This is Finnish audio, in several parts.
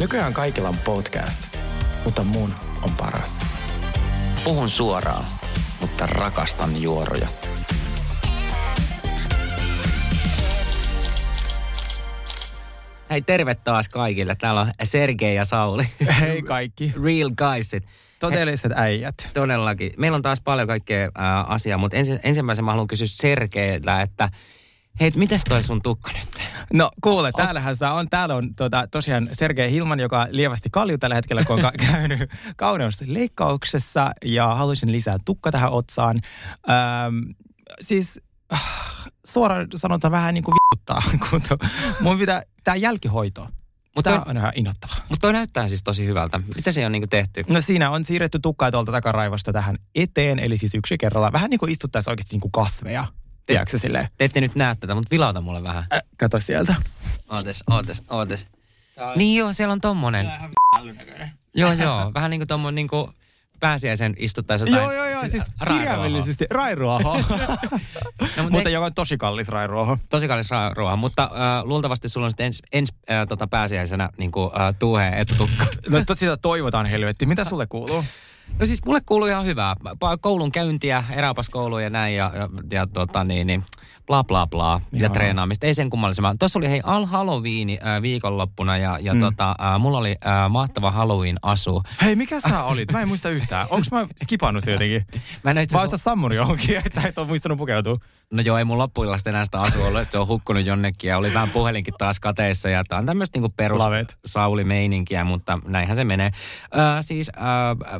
Nykyään kaikilla on podcast, mutta mun on paras. Puhun suoraan, mutta rakastan juoroja. Hei, terve taas kaikille. Täällä on Sergei ja Sauli. Hei kaikki. Real guysit. Todelliset äijät. Todellakin. Meillä on taas paljon kaikkea ää, asiaa, mutta ensi, ensimmäisen mä haluan kysyä Sergeiltä, että hei, mites toi sun tukka nyt? No kuule, täällähän sä on. Täällä on tota, tosiaan Sergei Hilman, joka lievästi kalju tällä hetkellä, kun on ka- käynyt kauneusleikkauksessa ja haluaisin lisää tukka tähän otsaan. Öm, siis äh, suoraan sanotaan vähän niin kuin vituttaa, kun to, mun pitää, tää jälkihoito. Mutta Tämä on ihan innoittava. mut toi näyttää siis tosi hyvältä. Mitä se on niinku tehty? No siinä on siirretty tukkaa tuolta takaraivosta tähän eteen, eli siis yksi kerralla. Vähän niin kuin istuttaisiin oikeasti niin kuin kasveja. Tiedätkö silleen? Te ette nyt näe tätä, mutta vilauta mulle vähän. Äh, kato sieltä. Ootes, ootes, ootes. Niin joo, siellä on tommonen. Joo, joo. Vähän niin kuin tommonen niin kuin pääsiäisen istuttaisi jotain. Joo, joo, joo. Siis rairuohoa. kirjaimellisesti rairuoho. No, mutta Mutta ei- joka on tosi kallis rairuoho. Tosi kallis ra- ruoha, mutta äh, luultavasti sulla on sitten ens, ens äh, tota pääsiäisenä niin kuin, äh, tuuheen etutukka. No tot sitä toivotaan helvetti. Mitä sulle kuuluu? No siis mulle kuuluu ihan hyvää. Koulun käyntiä, eräopaskoulu ja näin ja, ja, ja tota niin, niin bla bla bla ja Joo. treenaamista. Ei sen kummallisempaa. Tuossa oli hei Al Halloween äh, viikonloppuna ja, ja mm. tota, äh, mulla oli äh, mahtava Halloween-asu. Hei, mikä sä olit? Mä en muista yhtään. Onks mä skipannut se jotenkin? Mä en itse Vai sä sammunut johonkin, että sä et ole muistanut pukeutua? No joo, ei mun loppuillasta enää sitä asua ollut, että se on hukkunut jonnekin ja oli vähän puhelinkin taas kateissa ja tää on tämmöistä niinku perus Love it. Sauli-meininkiä, mutta näinhän se menee. Ö, siis ö,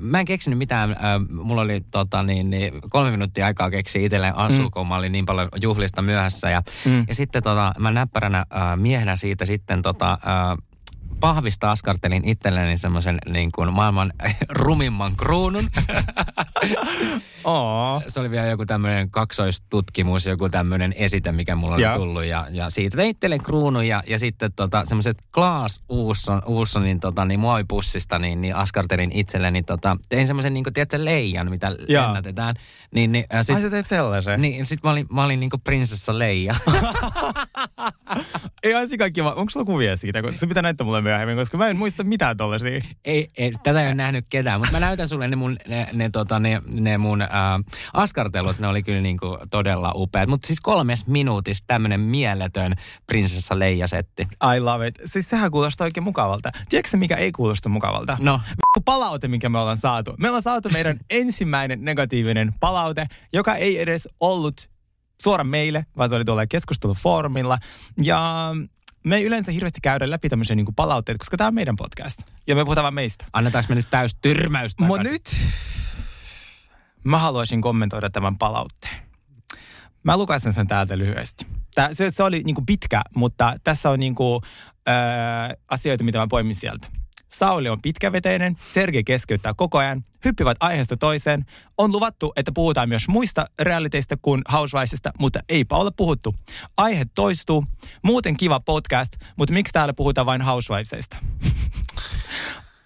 mä en keksinyt mitään, ö, mulla oli tota, niin, niin, kolme minuuttia aikaa keksiä itselleen asu, mm. kun mä olin niin paljon juhlista myöhässä ja, mm. ja sitten tota, mä näppäränä ö, miehenä siitä sitten tota, ö, pahvista askartelin itselleni semmoisen niin kuin maailman rumimman kruunun. Oo. se oli vielä joku tämmöinen kaksoistutkimus, joku tämmöinen esite, mikä mulla oli Joo. tullut. Ja, ja siitä tein itselleen kruunun ja, ja sitten tota, semmoiset Glass Uusson, Uussonin tota, niin muovipussista, niin, niin askartelin itselleni, tota, tein semmoisen niin kuin, tiedätkö, leijan, mitä Joo. lennätetään. Niin, niin, äh, sit, Ai sä teet sellaisen? niin, sit mä olin, mä olin niin kuin prinsessa Leija. Ei olisi kaikki vaan. Onko sulla kuvia siitä? Kun se pitää näyttää mulle myöhemmin, koska mä en muista mitään tollasia. ei, ei, tätä ei ole nähnyt ketään, mutta mä näytän sulle ne mun, ne, ne, tota, ne, ne mun äh, askartelut, ne oli kyllä niinku todella upeat. Mutta siis kolmes minuutissa tämmönen mieletön prinsessa Leija-setti. I love it. Siis sehän kuulostaa oikein mukavalta. Tiedätkö mikä ei kuulosta mukavalta? No, palaute, minkä me ollaan saatu. Me ollaan saatu meidän ensimmäinen negatiivinen palaute, joka ei edes ollut suora meille, vaan se oli tuolla keskustelufoorumilla. Ja me ei yleensä hirveästi käydä läpi tämmöisiä niin palautteita, koska tämä on meidän podcast. Ja me puhutaan vaan meistä. annetaanko me nyt täys tyrmäys Mutta nyt mä haluaisin kommentoida tämän palautteen. Mä lukaisen sen täältä lyhyesti. Tää, se, se oli niinku pitkä, mutta tässä on niinku, ö, asioita, mitä mä poimin sieltä. Sauli on pitkäveteinen, Sergei keskeyttää koko ajan, hyppivät aiheesta toiseen. On luvattu, että puhutaan myös muista realiteista kuin Housewivesista, mutta eipä ole puhuttu. Aihe toistuu, muuten kiva podcast, mutta miksi täällä puhutaan vain Housewivesista?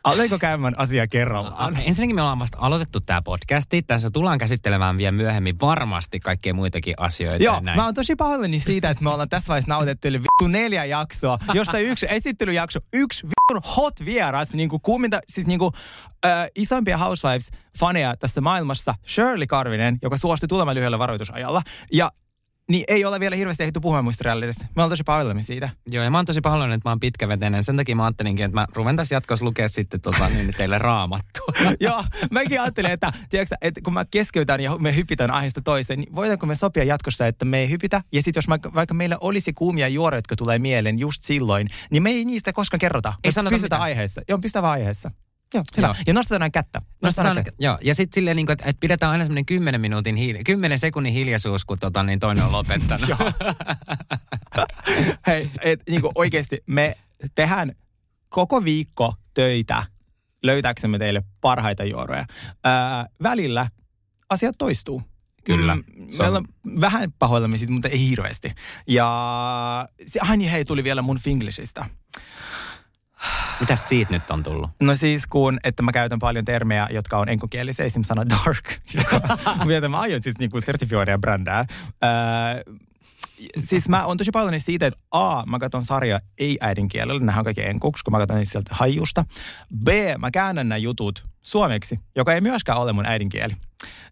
Olenko käymään asia kerrallaan? Ensinnäkin me ollaan vasta aloitettu tämä podcasti. Tässä tullaan käsittelemään vielä myöhemmin varmasti kaikkea muitakin asioita. Joo, näin. mä oon tosi pahoillani siitä, että me ollaan tässä vaiheessa nautettu yli vittu neljä jaksoa, josta yksi esittelyjakso, yksi vittu hot vieras, niin kuin kuuminta, siis niin kuin, äh, isompia Housewives-faneja tässä maailmassa, Shirley Karvinen, joka suostui tulemaan lyhyellä varoitusajalla. Ja niin ei ole vielä hirveästi ehditty puhumaan muista realiteista. Me ollaan tosi pahoillani siitä. Joo, ja mä oon tosi pahoillani, että mä oon pitkäveteinen. Sen takia mä ajattelinkin, että mä ruven tässä jatkossa lukea sitten tota, niin teille raamattua. Joo, mäkin ajattelin, että, tiedätkö, että kun mä keskeytän ja me hypitään aiheesta toiseen, niin voidaanko me sopia jatkossa, että me ei hypitä? Ja sitten jos vaikka, vaikka meillä olisi kuumia juoria, jotka tulee mieleen just silloin, niin me ei niistä koskaan kerrota. Ei Me sanota pysytään mitään. aiheessa. Joo, pistä vaan aiheessa. Joo, hyvä. Joo. Ja nostetaan kättä. Nostetaan, kättä. joo, ja sitten silleen, niin kuin, että, että pidetään aina semmoinen 10 minuutin, hiili, 10 sekunnin hiljaisuus, kun tota, niin toinen on lopettanut. Hei, et, niin kuin oikeasti me tehdään koko viikko töitä löytääksemme teille parhaita juoroja. Ää, välillä asiat toistuu. Kyllä. Mm, Se me on- vähän pahoillamme siitä, mutta ei hirveästi. Ja ai niin, hei, tuli vielä mun Finglishistä. Mitäs siitä nyt on tullut? No siis kun, että mä käytän paljon termejä, jotka on enkokielisiä, esimerkiksi sana dark, joka, mitä mä aion siis niinku sertifioida ja brändää. Ää, siis mä oon tosi paljon siitä, että A, mä katson sarja ei äidinkielellä, nehän on kaikki enkuksi, kun mä katson niitä sieltä hajusta. B, mä käännän nämä jutut suomeksi, joka ei myöskään ole mun äidinkieli.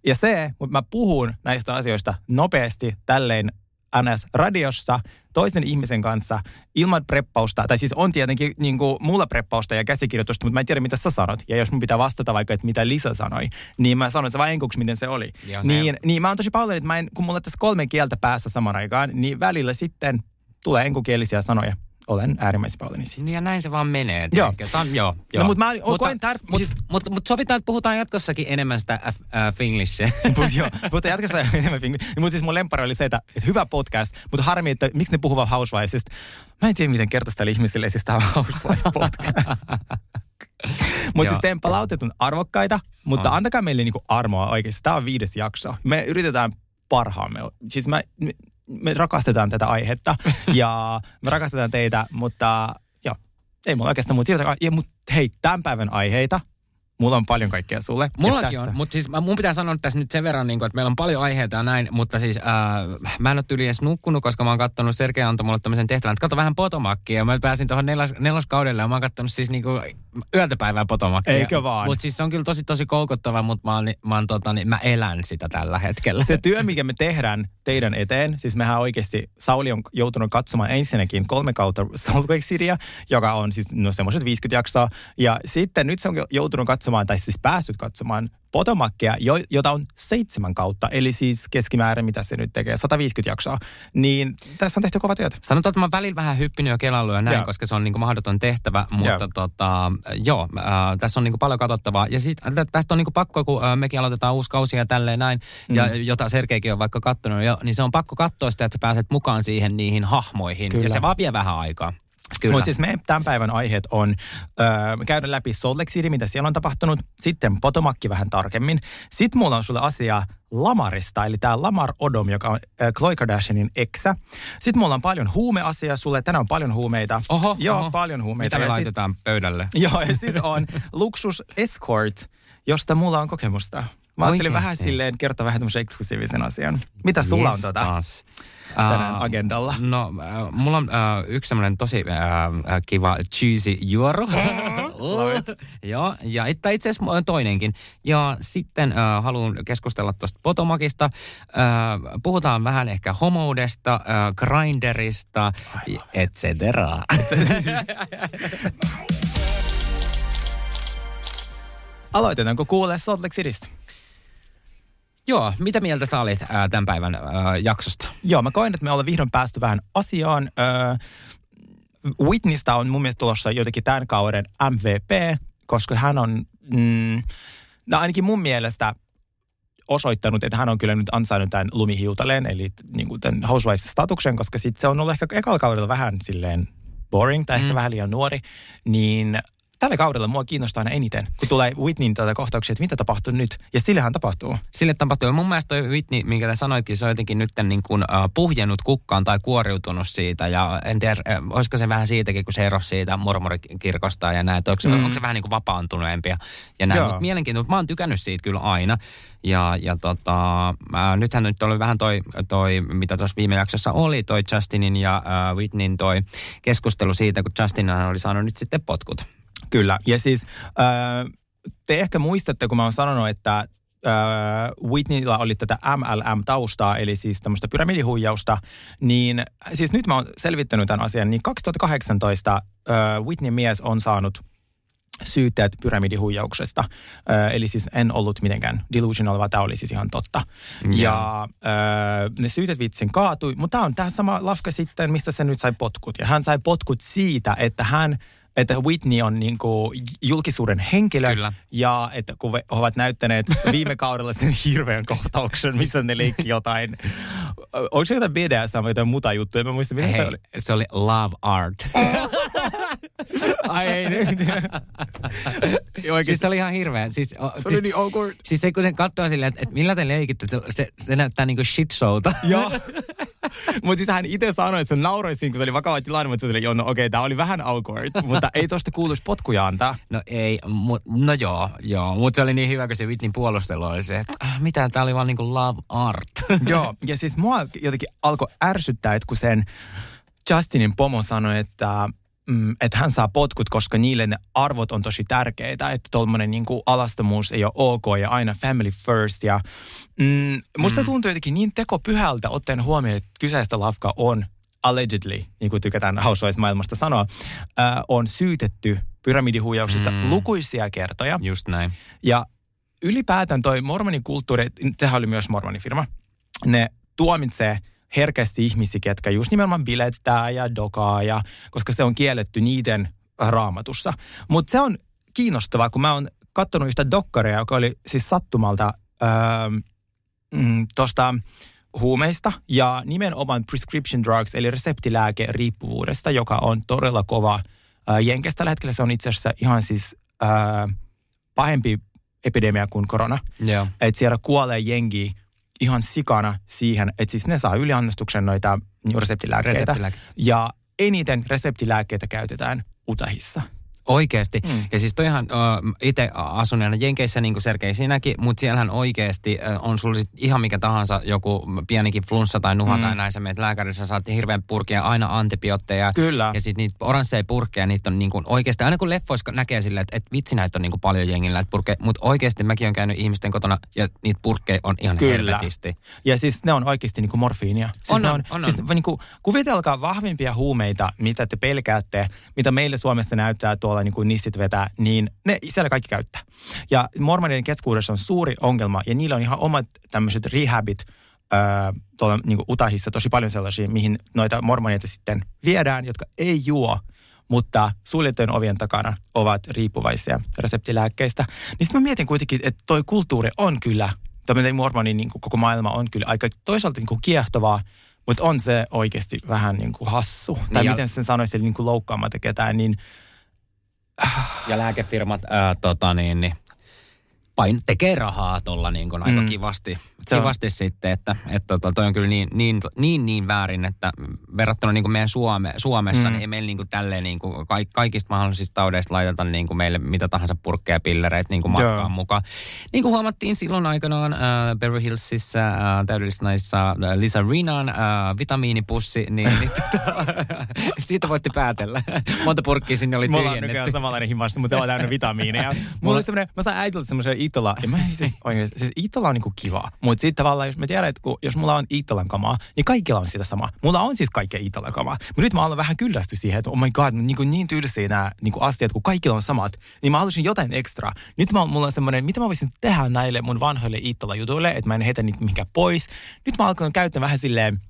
Ja C, mutta mä puhun näistä asioista nopeasti tälleen NS-radiossa toisen ihmisen kanssa ilman preppausta, tai siis on tietenkin niin kuin, mulla preppausta ja käsikirjoitusta, mutta mä en tiedä, mitä sä sanot. Ja jos mun pitää vastata vaikka, että mitä Lisa sanoi, niin mä sanon se vain enkuksi, miten se oli. Joo, se- niin, niin mä oon tosi paljon, että mä en, kun mulla on tässä kolme kieltä päässä samaan aikaan, niin välillä sitten tulee enkukielisiä sanoja. Olen äärimmäisen pahoillani siitä. Niin ja näin se vaan menee. Joo. on, joo, joo. mutta mä mutta, koen tär- mutta, siis- mutta, mutta sovitaan, että puhutaan jatkossakin enemmän sitä äh, äh, Finglishia. Mut joo, mutta jatkossa enemmän fingli. Mutta siis mun lempari oli se, että, että hyvä podcast, mutta harmi, että miksi ne puhuvat Housewivesista. Mä en tiedä, miten kertoisi tälle ihmisille, siis tämä on Housewives podcast. mutta siis teidän palautet on arvokkaita, mutta On. antakaa meille niinku armoa oikeasti. Tämä on viides jakso. Me yritetään parhaamme. Siis mä, me, rakastetaan tätä aihetta ja me rakastetaan teitä, mutta joo, ei mulla oikeastaan muuta. Ja, mutta hei, tämän päivän aiheita. Mulla on paljon kaikkea sulle. Mullakin on, mutta siis mun pitää sanoa tässä nyt sen verran, niin kuin, että meillä on paljon aiheita ja näin, mutta siis äh, mä en ole yli edes nukkunut, koska mä oon kattonut, Sergei antoi mulle tämmöisen tehtävän, että katso vähän potomakkia ja mä pääsin tuohon nelos, neloskaudelle ja mä oon kattonut siis niinku yöltä päivää potomakkia. Eikö vaan? Mutta siis se on kyllä tosi tosi koukuttava, mutta mä, oon, mä, oon, tota, niin, mä elän sitä tällä hetkellä. se työ, mikä me tehdään teidän eteen, siis mehän oikeasti, Sauli on joutunut katsomaan ensinnäkin kolme kautta Salt Lake joka on siis no semmoiset 50 jaksoa, ja sitten nyt se on joutunut katsomaan, tai siis päässyt katsomaan Potomacia, jo, jota on seitsemän kautta, eli siis keskimäärin, mitä se nyt tekee, 150 jaksoa, niin tässä on tehty kova työtä. Sanotaan, että mä välillä vähän hyppinyt ja kelaillut ja näin, Joo. koska se on niin kuin mahdoton tehtävä, mutta Joo. tota, joo, äh, tässä on niin kuin paljon katsottavaa. Ja sit, tä- tästä on niin kuin pakko, kun äh, mekin aloitetaan uusi kausi ja tälleen näin, mm. ja jota Sergeikin on vaikka kattonut jo, niin se on pakko katsoa sitä, että sä pääset mukaan siihen niihin hahmoihin. Kyllä. Ja se vaan vie vähän aikaa. Kyllä. Mutta siis meidän tämän päivän aiheet on, öö, me käydään läpi Salt Lake City, mitä siellä on tapahtunut, sitten Potomakki vähän tarkemmin. Sitten mulla on sulle asia Lamarista, eli tämä Lamar Odom, joka on äh, Khloe Kardashianin eksä. Sitten mulla on paljon huumeasiaa sulle, tänään on paljon huumeita. Oho, Joo, oho. paljon huumeita. Mitä me Ja sit- laitetaan pöydälle? Joo, ja sitten on Luksus Escort, josta mulla on kokemusta. Mä ajattelin Oikeesti? vähän silleen kertoa vähän tämmöisen eksklusiivisen asian. Mitä sulla on tota. Tänään Äh, agendalla? No, äh, mulla on äh, yksi semmoinen tosi äh, kiva cheesy juoro. Joo, ja it- itse asiassa toinenkin. Ja sitten äh, haluan keskustella tuosta Potomacista. Äh, puhutaan vähän ehkä homoudesta, äh, grinderista, et cetera. Aloitetaanko kuulee Salt Lake Citystä? Joo, mitä mieltä sä olit äh, tämän päivän äh, jaksosta? Joo, mä koen, että me ollaan vihdoin päästy vähän asiaan. Öö, Whitneystä on mun mielestä tulossa jotenkin tämän kauden MVP, koska hän on, mm, no ainakin mun mielestä osoittanut, että hän on kyllä nyt ansainnut tämän lumihiutaleen, eli niin kuin tämän Housewives-statuksen, koska sitten se on ollut ehkä ekalla kaudella vähän silleen boring tai ehkä Mm. vähän liian nuori, niin tällä kaudella mua kiinnostaa aina eniten, kun tulee Whitneyn tätä kohtauksia, että mitä tapahtuu nyt, ja sillehän tapahtuu. Sille tapahtuu. Ja mun mielestä toi Whitney, minkä te sanoitkin, se on jotenkin nyt niin kuin, uh, puhjennut kukkaan tai kuoriutunut siitä. Ja en tiedä, äh, olisiko se vähän siitäkin, kun se erosi siitä mormorikirkosta ja näin. että Onko, se, Mm. onko se vähän niin kuin vapaantuneempi ja, ja näin. Mutta mielenkiintoista. Mä oon tykännyt siitä kyllä aina. Ja, ja tota, äh, nythän nyt oli vähän toi, toi mitä tuossa viime jaksossa oli, toi Justinin ja äh, Whitneyn toi keskustelu siitä, kun Justin oli saanut nyt sitten potkut. Kyllä, ja siis äh, te ehkä muistatte, kun mä oon sanonut, että äh, Whitneyllä oli tätä MLM-taustaa, eli siis tämmöistä pyramidihuijausta, niin siis nyt mä oon selvittänyt tämän asian, niin 2018 äh, Whitney mies on saanut syytteet pyramidihuijauksesta. Äh, eli siis en ollut mitenkään delusional, vaan tämä oli siis ihan totta. Ja äh, ne syytet vitsin kaatui, mutta tämä on tämä sama lafka sitten, mistä se nyt sai potkut. Ja hän sai potkut siitä, että hän että Whitney on niin kuin julkisuuden henkilö Kyllä. ja että kun he ovat näyttäneet viime kaudella sen hirveän kohtauksen, missä ne leikki jotain. Onko se jotain BDSM, jotain muta juttuja? Mä muistan, mitä se Hei, oli. se oli love art. Ai ei nyt. Siis se oli ihan hirveä. Siis, o, Se siis, oli niin awkward. siis se, kun se katsoo silleen, että, että millä te leikitte, se, se, se näyttää niinku shit showta. Joo. mutta siis hän itse sanoi, että se nauroi siinä, kun se oli vakava tilanne, mutta se oli, joo, no okei, okay, tämä oli vähän awkward, mutta ei tosta kuuluisi potkuja antaa. No ei, mu, no joo, joo. Mutta se oli niin hyvä, kun se Whitneyn puolustelu oli se, että äh, mitä, tää oli vaan niinku love art. joo, ja siis mua jotenkin alkoi ärsyttää, että kun sen Justinin pomo sanoi, että mm, että hän saa potkut, koska niille ne arvot on tosi tärkeitä, että tuommoinen niin alastomuus ei ole ok ja aina family first. Ja, mm, musta mm. tuntuu jotenkin niin tekopyhältä ottaen huomioon, että kyseistä lafka on allegedly, niin kuin tykätään Housewives-maailmasta sanoa, äh, on syytetty pyramidihuijauksista mm. lukuisia kertoja. Just näin. Ja ylipäätään toi mormonikulttuuri, sehän oli myös mormonifirma, ne tuomitsee herkästi ihmisiä, ketkä just nimenomaan bilettää ja dokaa, ja, koska se on kielletty niiden raamatussa. Mutta se on kiinnostavaa, kun mä oon katsonut yhtä dokkaria, joka oli siis sattumalta öö, mm, tuosta huumeista ja nimenomaan prescription drugs, eli reseptilääke riippuvuudesta, joka on todella kova ää, Jenkestä tällä hetkellä. Se on itse asiassa ihan siis ää, pahempi epidemia kuin korona. Joo. Että siellä kuolee jengi ihan sikana siihen, että siis ne saa yliannostuksen noita reseptilääkkeitä. Reseptilääke. Ja eniten reseptilääkkeitä käytetään Utahissa. Oikeasti. Mm. Ja siis toihan uh, itse asuneena Jenkeissä, niin kuin Sergei sinäkin, mutta siellähän oikeasti uh, on sulla sit ihan mikä tahansa joku pienikin flunssa tai nuha mm. tai näin, sä meet lääkärille, sä saat hirveän purkia aina antibiootteja. Kyllä. Ja sitten niitä oransseja purkkeja, niitä on niin kuin oikeasti, aina kun leffoissa näkee silleen, että, että vitsi näitä on niin kuin paljon jengillä, että purkkeja, mutta oikeasti mäkin olen käynyt ihmisten kotona ja niitä purkkeja on ihan Kyllä. helvetisti. Ja siis ne on oikeasti niin kuin morfiinia. Siis On, ne on, on, siis on. Niin kuin, kuvitelkaa vahvimpia huumeita, mitä te pelkäätte, mitä meille Suomessa näyttää tuolla niin kuin nissit vetää, niin ne siellä kaikki käyttää. Ja mormonien keskuudessa on suuri ongelma, ja niillä on ihan omat tämmöiset rehabit, öö, tuolla niin kuin Utahissa tosi paljon sellaisia, mihin noita mormoneita sitten viedään, jotka ei juo, mutta suljettujen ovien takana ovat riippuvaisia reseptilääkkeistä. Niin sitten mä mietin kuitenkin, että toi kulttuuri on kyllä, tämmöinen mormonin niin kuin koko maailma on kyllä aika toisaalta niin kuin kiehtovaa, mutta on se oikeasti vähän niin kuin hassu. Tai Niin ja- miten sen sanoisi, eli niin kuin loukkaamatta ketään, niin Ja lääkefirmat, ää, tota niin, niin pain, tekee rahaa tuolla niin kuin aika Mm. kivasti, Se on- kivasti sitten, että, että tota, toi on kyllä niin, niin, niin, niin väärin, että verrattuna niin kuin meidän Suome, Suomessa, Mm. niin ei meillä niin kuin tälleen niin kuin kaik, kaikista mahdollisista taudeista laiteta niin kuin meille mitä tahansa purkkeja, pillereitä niin kuin matkaan Joo. mukaan. Niin kuin huomattiin silloin aikanaan äh, Beverly Hillsissä äh, täydellisessä naisissa äh, Lisa Rinan äh, vitamiinipussi, niin, niin tota, siitä voitte päätellä. Monta purkkia sinne oli Mulla on tyhjennetty. nykyään samanlainen himas, mutta se on täynnä vitamiineja. Mulla oli semmoinen, mä sain äitiltä semmoisen Itola, ja mä siis, oikeasti, siis Itola on niinku kiva. Mutta sitten tavallaan, jos mä tiedän, että kun, jos mulla on Itolan kamaa, niin kaikilla on sitä samaa. Mulla on siis kaikkea Itolan kamaa. Mutta nyt mä olen vähän kyllästy siihen, että oh my god, niin, kuin niin tylsiä nämä niin kuin asiat, kun kaikilla on samat. Niin mä haluaisin jotain ekstra. Nyt mä, mulla on semmoinen, mitä mä voisin tehdä näille mun vanhoille Itola-jutuille, että mä en heitä niitä mihinkään pois. Nyt mä alkan käyttää vähän silleen,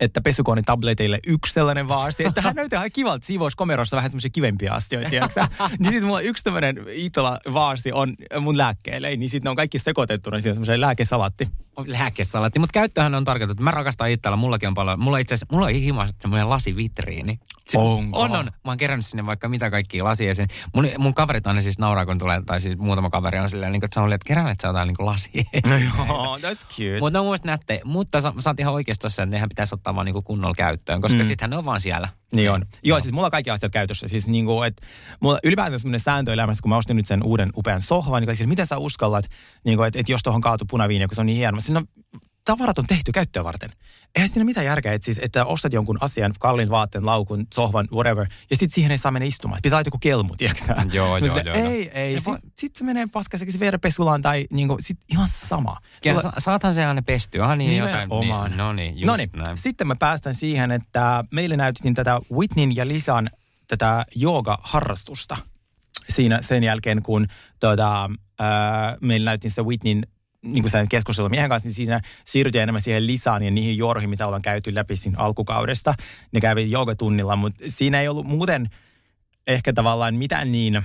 että pesukonetableteille yksi sellainen vaarsi, että hän näyttää ihan kivalta siivouskomerossa vähän semmoisia kivempia asioita, tiedätkö Niin sitten mulla yksi tämmöinen Iitola vaarsi on mun lääkkeelle, niin sitten ne on kaikki sekoitettuna siinä semmoiseen lääkesalatti. Lääkesalatti, mutta käyttöhän on tarkoitettu. Mä rakastan Iittala, mullakin on paljon. Mulla itse mulla on himas semmoinen lasivitriini. Se- Onko? On, on. Mä oon kerännyt sinne vaikka mitä kaikkia lasia. Mun, mun kaverit aina siis nauraa, kun tulee, tai siis muutama kaveri on silleen, niin että sä oli, että kerännyt sä jotain niin lasia. No joo, that's cute. Mutta on mun nättejä. Mutta sä, sä oot ihan oikeassa tossa, että nehän pitäisi ottaa vaan niin kunnolla käyttöön, koska mm. sittenhän ne on vaan siellä. Niin on. Joo, siis mulla on kaikki asiat käytössä. Siis niin kuin, että mulla ylipäätään semmoinen sääntö elämässä, kun mä ostin nyt sen uuden upean sohvan, niin kaikki, miten sä uskallat, niin kuin, että, että jos tuohon kaatu punaviini, kun se on niin hieno. Siinä on, tavarat on tehty käyttöä varten. Eihän siinä mitään järkeä, että, siis, että ostat jonkun asian, kalliin vaatteen, laukun, sohvan, whatever, ja sitten siihen ei saa mennä istumaan. Pitää olla joku kelmu, tiedätkö? Joo, joo, joo, joo. Ei, ei. Sitten voi- sit se menee paskaseksi viedä pesulaan tai niin kuin, sit ihan sama. Ja Mulla- sa, saathan se aina pesty. Aha niin, jotain. Nimenomaan. Niin, no niin, just Noniin, näin. sitten mä päästän siihen, että meille näytettiin tätä Whitneyn ja Lisan tätä jooga-harrastusta. Siinä sen jälkeen, kun tota, ää, meillä näytettiin se Whitneyn niin kuin sen keskustelu miehen kanssa, niin siinä siirryttiin enemmän siihen Lisaan ja niihin jorhiin, mitä ollaan käyty läpi siinä alkukaudesta. Ne kävi joogatunnilla, mutta siinä ei ollut muuten ehkä tavallaan mitään niin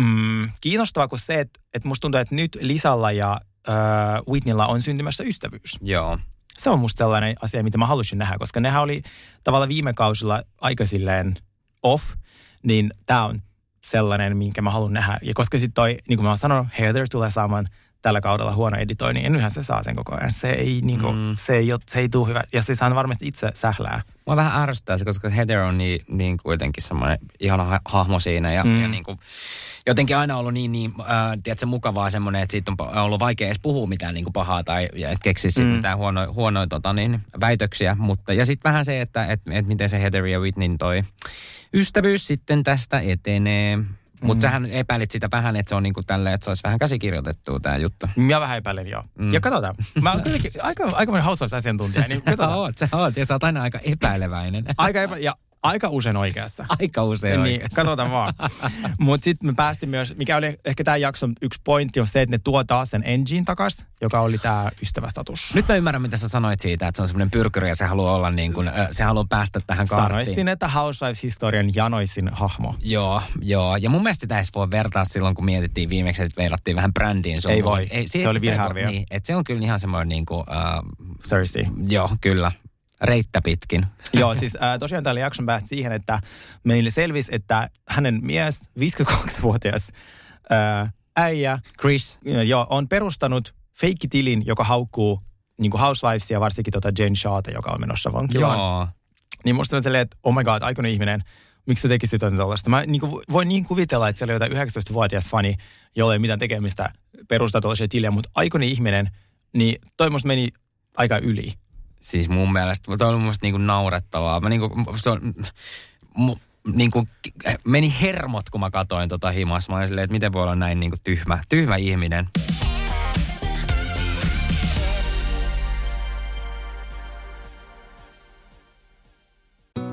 mm, kiinnostavaa kuin se, että, että musta tuntuu, että nyt Lisalla ja ää, Whitneyllä on syntymässä ystävyys Joo. se on musta sellainen asia, mitä mä halusin nähdä, koska nehän oli tavallaan viime kausilla aika silleen off. niin tämä on sellainen, minkä mä haluan nähdä. Ja koska sitten toi, niin kuin mä oon sanonut, Heather tulee saamaan tällä kaudella huono editointi, ja nythän se saa sen koko ajan. Se ei, niin kuin, mm. se ei, se ei tule hyvä. Ja siis hän varmasti itse sählää. Mua vähän ärsyttää se, koska Heather on niin, niin kuitenkin semmoinen ihana ha- hahmo siinä. Ja, mm. ja niin kuin, jotenkin aina ollut niin, niin äh, tiedätkö, mukavaa semmoinen, että siitä on ollut vaikea edes puhua mitään niin kuin pahaa tai et keksisi mm. mitään huonoja huono, tota, niin, väitöksiä. Mutta, ja sitten vähän se, että et, et miten se Heather ja Whitneyn toi ystävyys sitten tästä etenee. Mutta mm. sähän epäilit sitä vähän, että se on niinku tälleen, että se olisi vähän käsikirjoitettu tämä juttu. Mä vähän epäilen, joo. Mm. Ja katsotaan. Mä oon aika, aika asiantuntija. Niin sä oot, sä oot. Ja sä oot aina aika epäileväinen. aika epä, ja aika usein oikeassa. Aika usein niin, oikeassa. Katsotaan vaan. Mutta sitten me päästiin myös, mikä oli ehkä tämä jakson yksi pointti, on se, että ne tuo taas sen engine takas, joka oli tämä ystävästatus. Nyt mä ymmärrän, mitä sä sanoit siitä, että se on semmoinen pyrkyri ja se haluaa olla niin kuin, se haluaa päästä tähän kaartiin. Sanoisin, että Housewives-historian janoisin hahmo. Joo, joo. Ja mun mielestä sitä voi vertaa silloin, kun mietittiin viimeksi, että verrattiin vähän brändiin. Ei voi, ei, se, se oli virhearvio. Niin, että se on kyllä ihan semmoinen niin kuin... Uh, Thirsty. Joo, kyllä reittä pitkin. Joo, siis äh, tosiaan tällä jakson päästä siihen, että meille selvisi, että hänen mies, 52-vuotias äh, äijä, Chris, äh, joo, on perustanut feikkitilin, joka haukkuu niin Housewivesia, varsinkin tota Jane Shawta, joka on menossa vankilaan. Joo. Niin musta on silleen, että oh my god, aikuinen ihminen, miksi sä tekisit jotain tällaista? Mä niin kuin, voin niin kuvitella, että siellä on jotain 19-vuotias fani, jolla ei mitään tekemistä perustaa tällaisia tilejä, mutta aikuinen ihminen, niin toi musta meni aika yli siis mun mielestä, toi on mun mielestä niinku naurettavaa. Mä niinku, se on, mu, niinku, meni hermot, kun mä katoin tota himassa. Mä olin silleen, että miten voi olla näin niinku tyhmä, tyhmä ihminen.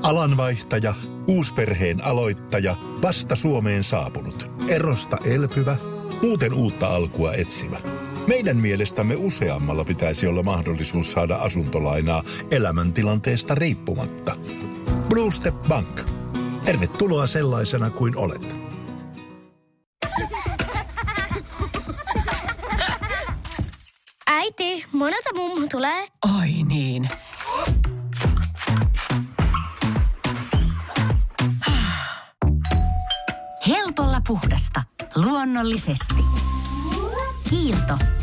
Alanvaihtaja, uusperheen aloittaja, vasta Suomeen saapunut, erosta elpyvä, muuten uutta alkua etsimä – meidän mielestämme useammalla pitäisi olla mahdollisuus saada asuntolainaa elämäntilanteesta riippumatta. Blue Step Bank. Tervetuloa sellaisena kuin olet. Äiti, monelta mummu tulee? Oi niin. Helpolla puhdasta. Luonnollisesti. Kiilto.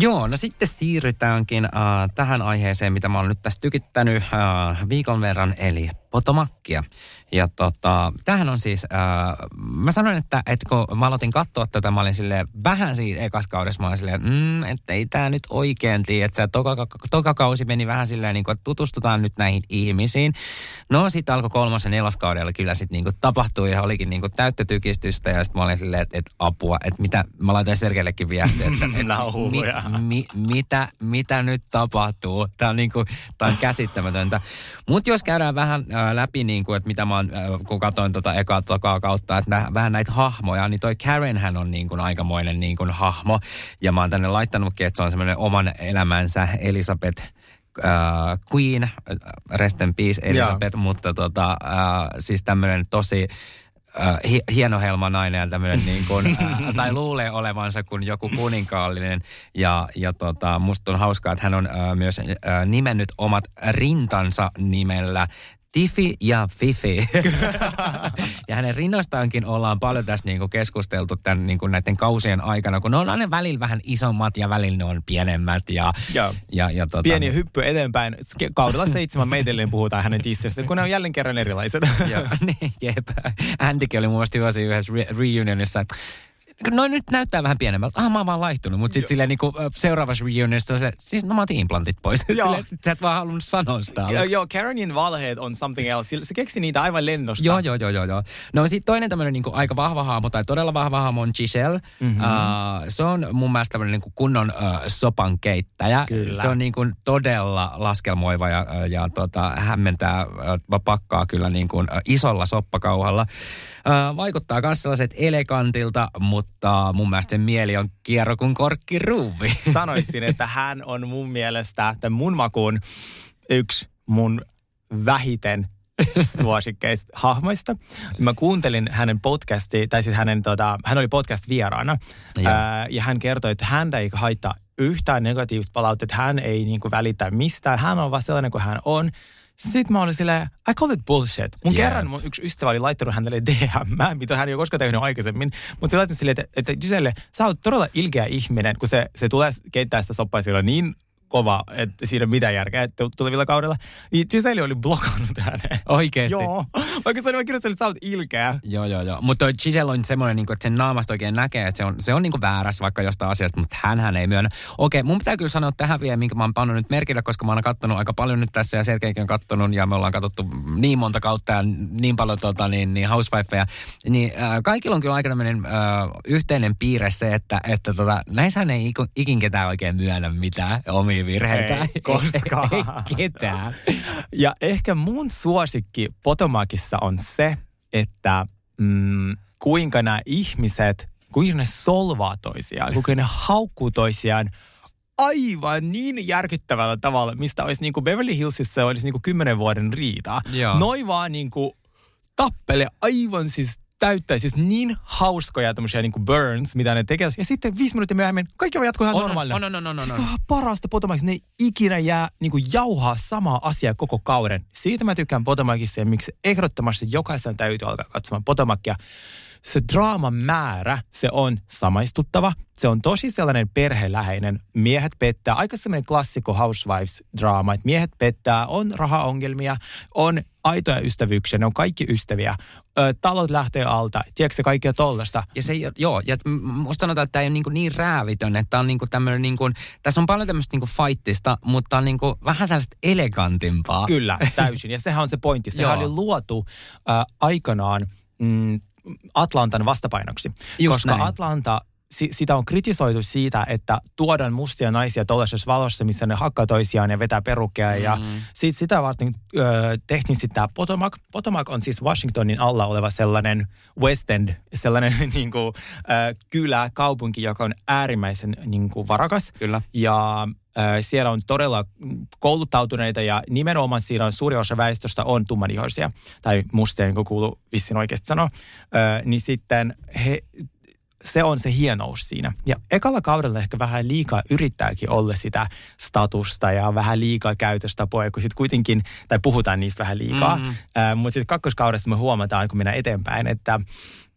Joo, no sitten siirrytäänkin äh, tähän aiheeseen, mitä mä oon nyt tässä tykittänyt äh, viikon verran, eli Potomakkia. Ja tota, tämähän on siis, äh, mä sanoin, että, että kun mä aloitin katsoa tätä, mä olin silleen vähän siinä ekas kaudessa, mä olin silleen, mm, että ei tämä nyt oikein tiedä, että se toka, toka kausi meni vähän silleen, niin kuin, että tutustutaan nyt näihin ihmisiin. No sitten alkoi kolmas ja neloskaudella kyllä sitten niin kuin tapahtui ja olikin niin kuin täyttä tykistystä ja sitten mä olin silleen, että, että apua, että mitä, mä laitoin Sergeillekin viestiä, että, että mi, mi, mitä, mitä nyt tapahtuu. Tämä on, niin kuin, tämä on käsittämätöntä. Mutta jos käydään vähän äh, läpi, niin kuin, että mitä mä oon, äh, kun katsoin tota ekaa tokaa kautta, että nä, vähän näitä hahmoja, niin toi Karen hän on niin kuin aikamoinen niin kuin hahmo. Ja mä oon tänne laittanutkin, että se on semmoinen oman elämänsä Elisabeth äh, Queen, rest in peace Elisabeth, yeah. mutta tota, äh, siis tämmöinen tosi äh, hieno helma nainen ja tämmöinen niin kuin, äh, tai luulee olevansa kuin joku kuninkaallinen. Ja, ja tota, musta on hauskaa, että hän on äh, myös äh, nimennyt omat rintansa nimellä Tifi ja Fifi. ja hänen rinnastaankin ollaan paljon tässä niinku keskusteltu tämän, niinku näiden kausien aikana, kun ne on aina välillä vähän isommat ja välillä ne on pienemmät. Ja, ja, ja, ja tota... Pieni hyppy eteenpäin. Kaudella seitsemän meitellen puhutaan hänen tissistä, kun ne on jälleen kerran erilaiset. Joo, niin, jep. Andykin oli mun mielestä hyvä yhdessä re- reunionissa, että no nyt näyttää vähän pienemmältä. Ah, mä oon vaan laihtunut. Mutta sitten silleen niinku, seuraavassa reunionissa on se, siis no mä otin implantit pois. Joo. silleen, sä et vaan halunnut sanoa sitä. Aluksi. joo, Karenin valheet on something else. Se- keksi niitä aivan lennosta. Joo, joo, joo, joo, joo. No sitten toinen tämmöinen niinku aika vahva hahmo tai todella vahva hahmo on Giselle. Mm-hmm. Uh, se on mun mielestä tämmöinen niinku kunnon uh, sopan keittäjä. Kyllä. Se on niinku todella laskelmoiva ja, ja tota, hämmentää, uh, pakkaa kyllä niinku, uh, isolla soppakauhalla. Uh, vaikuttaa myös sellaiset elegantilta, mutta mun mielestä sen mieli on kierro kuin korkkiruuvi. Sanoisin, että hän on mun mielestä, tai mun makuun yksi mun vähiten suosikkeista hahmoista. Mä kuuntelin hänen podcastia, tai siis hänen, tota, hän oli podcast-vieraana, ää, ja hän kertoi, että häntä ei haittaa yhtään negatiivista palautetta, hän ei niinku välitä mistään, hän on vaan sellainen kuin hän on. Sitten mä olin silleen, I call it bullshit. Mun Yeah. kerran mun yksi ystävä oli laittanut hänelle DM, mitä hän ei ole koskaan tehnyt aikaisemmin. Mutta se laittoi silleen, että, että Giselle, sä oot todella ilkeä ihminen, kun se, se tulee keittää sitä soppaa niin kova, että siinä ei mitään järkeä että tulevilla kaudella. Niin Giselle oli blokannut hänen. Oikeesti? Joo. Vaikka se oli vaan kirjoittanut, että sä oot ilkeä. Joo, joo, joo. Mutta Giselle on semmoinen, niin että sen naamasta oikein näkee, että se on, se on niin väärässä vaikka jostain asiasta, mutta hän ei myönnä. Okei, mun pitää kyllä sanoa tähän vielä, minkä mä oon pannut nyt merkille, koska mä oon kattonut aika paljon nyt tässä ja Sergeikin on kattonut ja me ollaan katsottu niin monta kautta ja niin paljon tota, niin, niin housewifeja. Niin äh, kaikilla on kyllä aika tämmöinen äh, yhteinen piirre se, että, että tota, näissähän ei ikin ketään oikein myönnä mitään omia virheitä. Ei koskaan. ei, ketään. Ja ehkä mun suosikki Potomacissa on se, että mm, kuinka nämä ihmiset, kuinka ne solvaa toisiaan, kuinka ne haukkuu toisiaan aivan niin järkyttävällä tavalla, mistä olisi niin kuin Beverly Hillsissä olisi niin kuin kymmenen vuoden riita. Joo. Noin vaan niin kuin tappele aivan siis täyttää siis niin hauskoja tämmöisiä niin burns, mitä ne tekee. Ja sitten viisi minuuttia myöhemmin kaikki vaan jatkuu ihan On, on, normaalina. on, on, on, on, on. Se on parasta Potomacissa. Ne ei ikinä jää niin kuin jauhaa samaa asiaa koko kauden. Siitä mä tykkään Potomacissa ja miksi ehdottomasti jokaisen täytyy alkaa katsomaan Potomacia. Se draaman määrä, se on samaistuttava. Se on tosi sellainen perheläheinen. Miehet pettää, aika sellainen klassikko Housewives-draama, että miehet pettää, on rahaongelmia, on aitoja ystävyyksiä, ne on kaikki ystäviä. Ö, talot lähtee alta, tiedätkö se kaikkea tollasta? Ja se, joo, ja musta sanotaan, että tämä ei ole niin, niin räävitön, että tää on niin tämmöinen, niin kuin, tässä on paljon tämmöistä niin fightista, mutta on niin kuin, vähän tällaista elegantimpaa. Kyllä, täysin. Ja sehän on se pointti. Sehän oli luotu äh, aikanaan mm, Atlantan vastapainoksi. Just koska näin. Atlanta, si, sitä on kritisoitu siitä, että tuodaan mustia naisia tuollaisessa valossa, missä ne hakkaa toisiaan ja vetää perukkeja. Mm. Ja sit sitä varten ö, tehtiin sitten tämä Potomac. Potomac on siis Washingtonin alla oleva sellainen West End, sellainen niin kuin, ö, kylä, kaupunki, joka on äärimmäisen niin kuin, varakas. Kyllä. Ja siellä on todella kouluttautuneita ja nimenomaan siinä on suuri osa väestöstä on tummanihoisia tai mustia, niin kuin kuuluu vissiin oikeasti sanoa. Niin sitten he, se on se hienous siinä. Ja ekalla kaudella ehkä vähän liikaa yrittääkin olla sitä statusta ja vähän liikaa käytöstapoja, kun sitten kuitenkin, tai puhutaan niistä vähän liikaa. Mm. Äh, mutta sitten kakkoskaudessa me huomataan, kun mennään eteenpäin, että,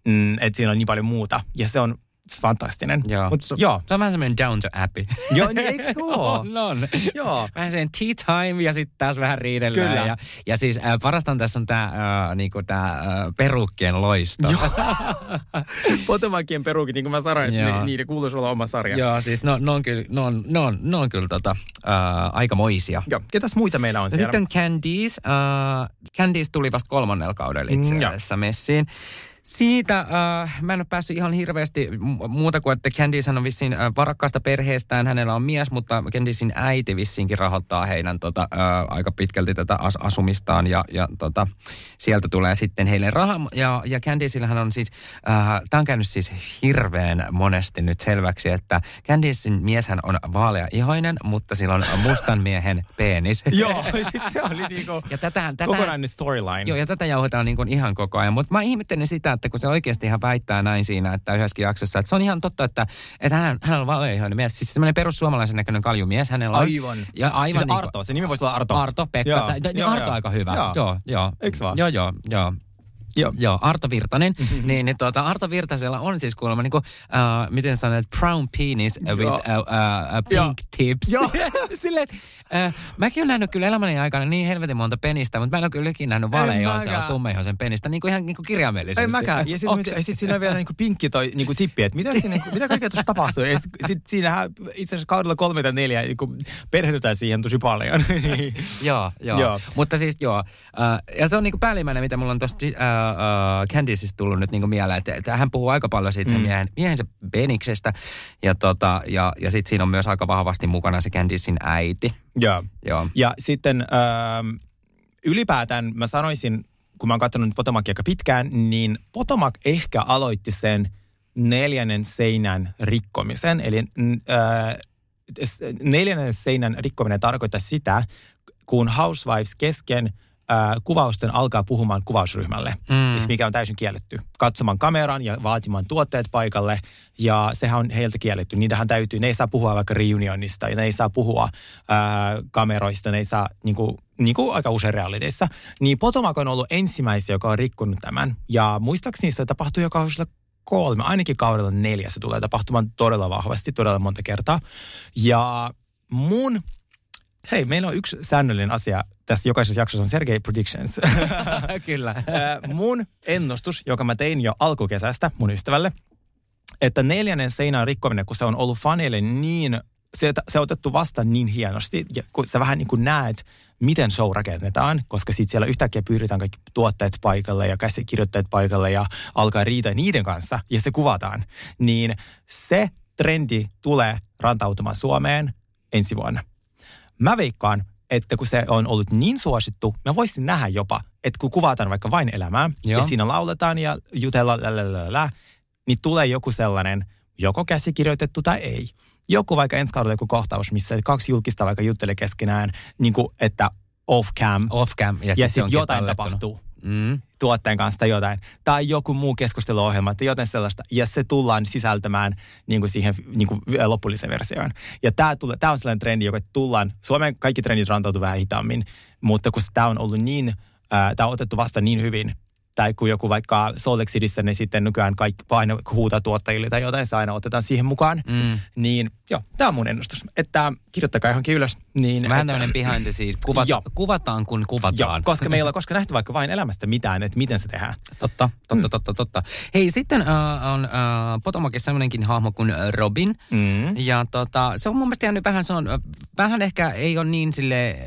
mm, että siinä on niin paljon muuta. Ja se on fantastinen. Joo. Mut, se, joo. se on vähän semmoinen down to happy. Joo, niin eikö on, on. Joo. Vähän sen tea time ja sitten taas vähän riidellään. Kyllä. Ja, ja siis äh, parastaan tässä on tämä äh, niinku tää, äh, perukkien loisto. Potomacien perukin, niin kuin mä sanoin, että Joo. ni- niiden kuuluisi olla oma sarja. Joo, siis no, ne on kyllä, ne on, ne on, ne on kyllä tota, äh, aikamoisia. Joo. Ketäs muita meillä on Ja siellä? sitten Candice. Uh, Candice tuli vasta kolmannella kaudella itse Mm, joo. asiassa messiin. Siitä uh, mä en ole päässyt ihan hirveästi mu- muuta kuin, että Candice on vissiin uh, varakkaasta perheestään. Hänellä on mies, mutta Candicein äiti vissiinkin rahoittaa heidän tota, uh, aika pitkälti tätä as- asumistaan. Ja, ja tota, sieltä tulee sitten heille raha. Ja, ja Candiceillähän on siis, uh, tämä on käynyt siis hirveän monesti nyt selväksi, että Candicein mieshän on vaalea-ihoinen, mutta sillä on mustan miehen penis. Joo, sit se oli niinku Ja tätä, tätä, kokonainen storyline. Joo, ja tätä jauhetaan niin kuin ihan koko ajan. Mutta mä ihmettelen sitä, että kun se oikeasti ihan väittää näin siinä, että yhdessäkin jaksossa, että se on ihan totta, että, että hän, hänellä on vaaleaihoinen mies. Siis semmoinen perussuomalaisen näköinen kaljumies hänellä on. Aivan. Ja aivan siis niin Arto, se nimi voisi olla Arto. Arto, Pekka. Joo, Joo, joo, Arto joo. aika hyvä. Joo. Joo, joo. Eiks vaan? Joo, joo, joo. Joo. Joo, Arto Virtanen. niin, niin tuota, Arto Virtasella on siis kuulemma, niin kuin, uh, miten sanoit, brown penis with Joo. uh, uh, uh, pink Joo. tips. Joo. Silleen, uh, mäkin olen nähnyt kyllä elämäni aikana niin helvetin monta penistä, mutta mä en ole kyllä ikinä nähnyt valeihoisella tummeihoisen penistä, niin kuin ihan niin kuin kirjaimellisesti. Ei mäkään. Ja sitten sit siinä on vielä niinku pinkki toi niinku tippi, että mitä, siinä, mitä kaikkea tuossa tapahtuu. Ja sitten sit siinähän itse asiassa kaudella kolme tai neljä niinku perehdytään siihen tosi paljon. Niin. Joo, joo. Joo. Mutta siis joo. Uh, ja se on niinku päällimmäinen, mitä mulla on tuosta uh, uh, Candiceista tullut nyt niinku mieleen. Että, että hän puhuu aika paljon siitä mm. sen miehen, miehensä Beniksestä. Ja, tota, ja, ja sitten siinä on myös aika vahvasti mukana se Candicein äiti. Joo. Joo. Ja sitten ähm, ylipäätään mä sanoisin, kun mä oon katsonut nyt Potomacia aika pitkään, niin Potomac ehkä aloitti sen neljännen seinän rikkomisen. Eli äh, s- neljännen seinän rikkominen tarkoittaa sitä, kun Housewives kesken äh, kuvausten alkaa puhumaan kuvausryhmälle, mm. siis mikä on täysin kielletty. Katsomaan kameran ja vaatimaan tuotteet paikalle, ja sehän on heiltä kielletty. Niitähän täytyy, ne ei saa puhua vaikka reunionista, ja ne ei saa puhua äh, kameroista, ne ei saa, niin kuin, niin kuin aika usein realiteissa. Niin Potomac on ollut ensimmäisiä, joka on rikkonut tämän, ja muistaakseni se tapahtui joka kolme, ainakin kaudella neljä se tulee tapahtumaan todella vahvasti, todella monta kertaa. Ja mun Hei, meillä on yksi säännöllinen asia tässä jokaisessa jaksossa on Sergei Predictions. Kyllä. Mun ennustus, joka mä tein jo alkukesästä mun ystävälle, että neljännen seinän rikkominen, kun se on ollut faneille niin, se, se on otettu vasta niin hienosti, ja kun sä vähän niin kuin näet, miten show rakennetaan, koska sitten siellä yhtäkkiä pyydetään kaikki tuotteet paikalle ja käsikirjoittajat paikalle ja alkaa riitä niiden kanssa ja se kuvataan, niin se trendi tulee rantautumaan Suomeen ensi vuonna. Mä veikkaan, että kun se on ollut niin suosittu, mä voisin nähdä jopa, että kun kuvataan vaikka vain elämää Joo. ja siinä lauletaan ja jutellaan, lalalala, niin tulee joku sellainen, joko käsikirjoitettu tai ei. Joku vaikka ensi kaudella joku kohtaus, missä kaksi julkista vaikka juttelee keskenään, niin kuin, että off-cam, Off-cam. Ja, ja sit se sitten onkin jotain tapahtuu Mm. tuotteen kanssa tai jotain. Tai joku muu keskusteluohjelma tai jotain sellaista. Ja se tullaan sisältämään niin kuin siihen niin kuin lopulliseen versioon. Ja tämä, tulee, tämä on sellainen trendi, joka tullaan, Suomen kaikki trendit rantautuu vähän hitaammin, mutta kun tämä on ollut niin, ää, tämä on otettu vasta niin hyvin, tai kun joku vaikka Salt Lake Cityssä, niin sitten nykyään kaikki aina huutaa tuottajille tai jotain, se aina otetaan siihen mukaan. Mm. Niin joo, tämä on mun ennustus. Että kirjoittakaa johonkin ylös. Niin, Vähän tämmöinen behind the scenes. Kuvat, kuvataan, kun kuvataan. koska meillä on koska nähty vaikka vain elämästä mitään, että miten se tehdään. Totta, totta, totta, totta. Hei, sitten uh, on uh, Potomacissa semmoinenkin hahmo kuin Robin. Mm. Ja tota, se on mun mielestä jäänyt vähän, se on, äh, vähän ehkä ei ole niin sille,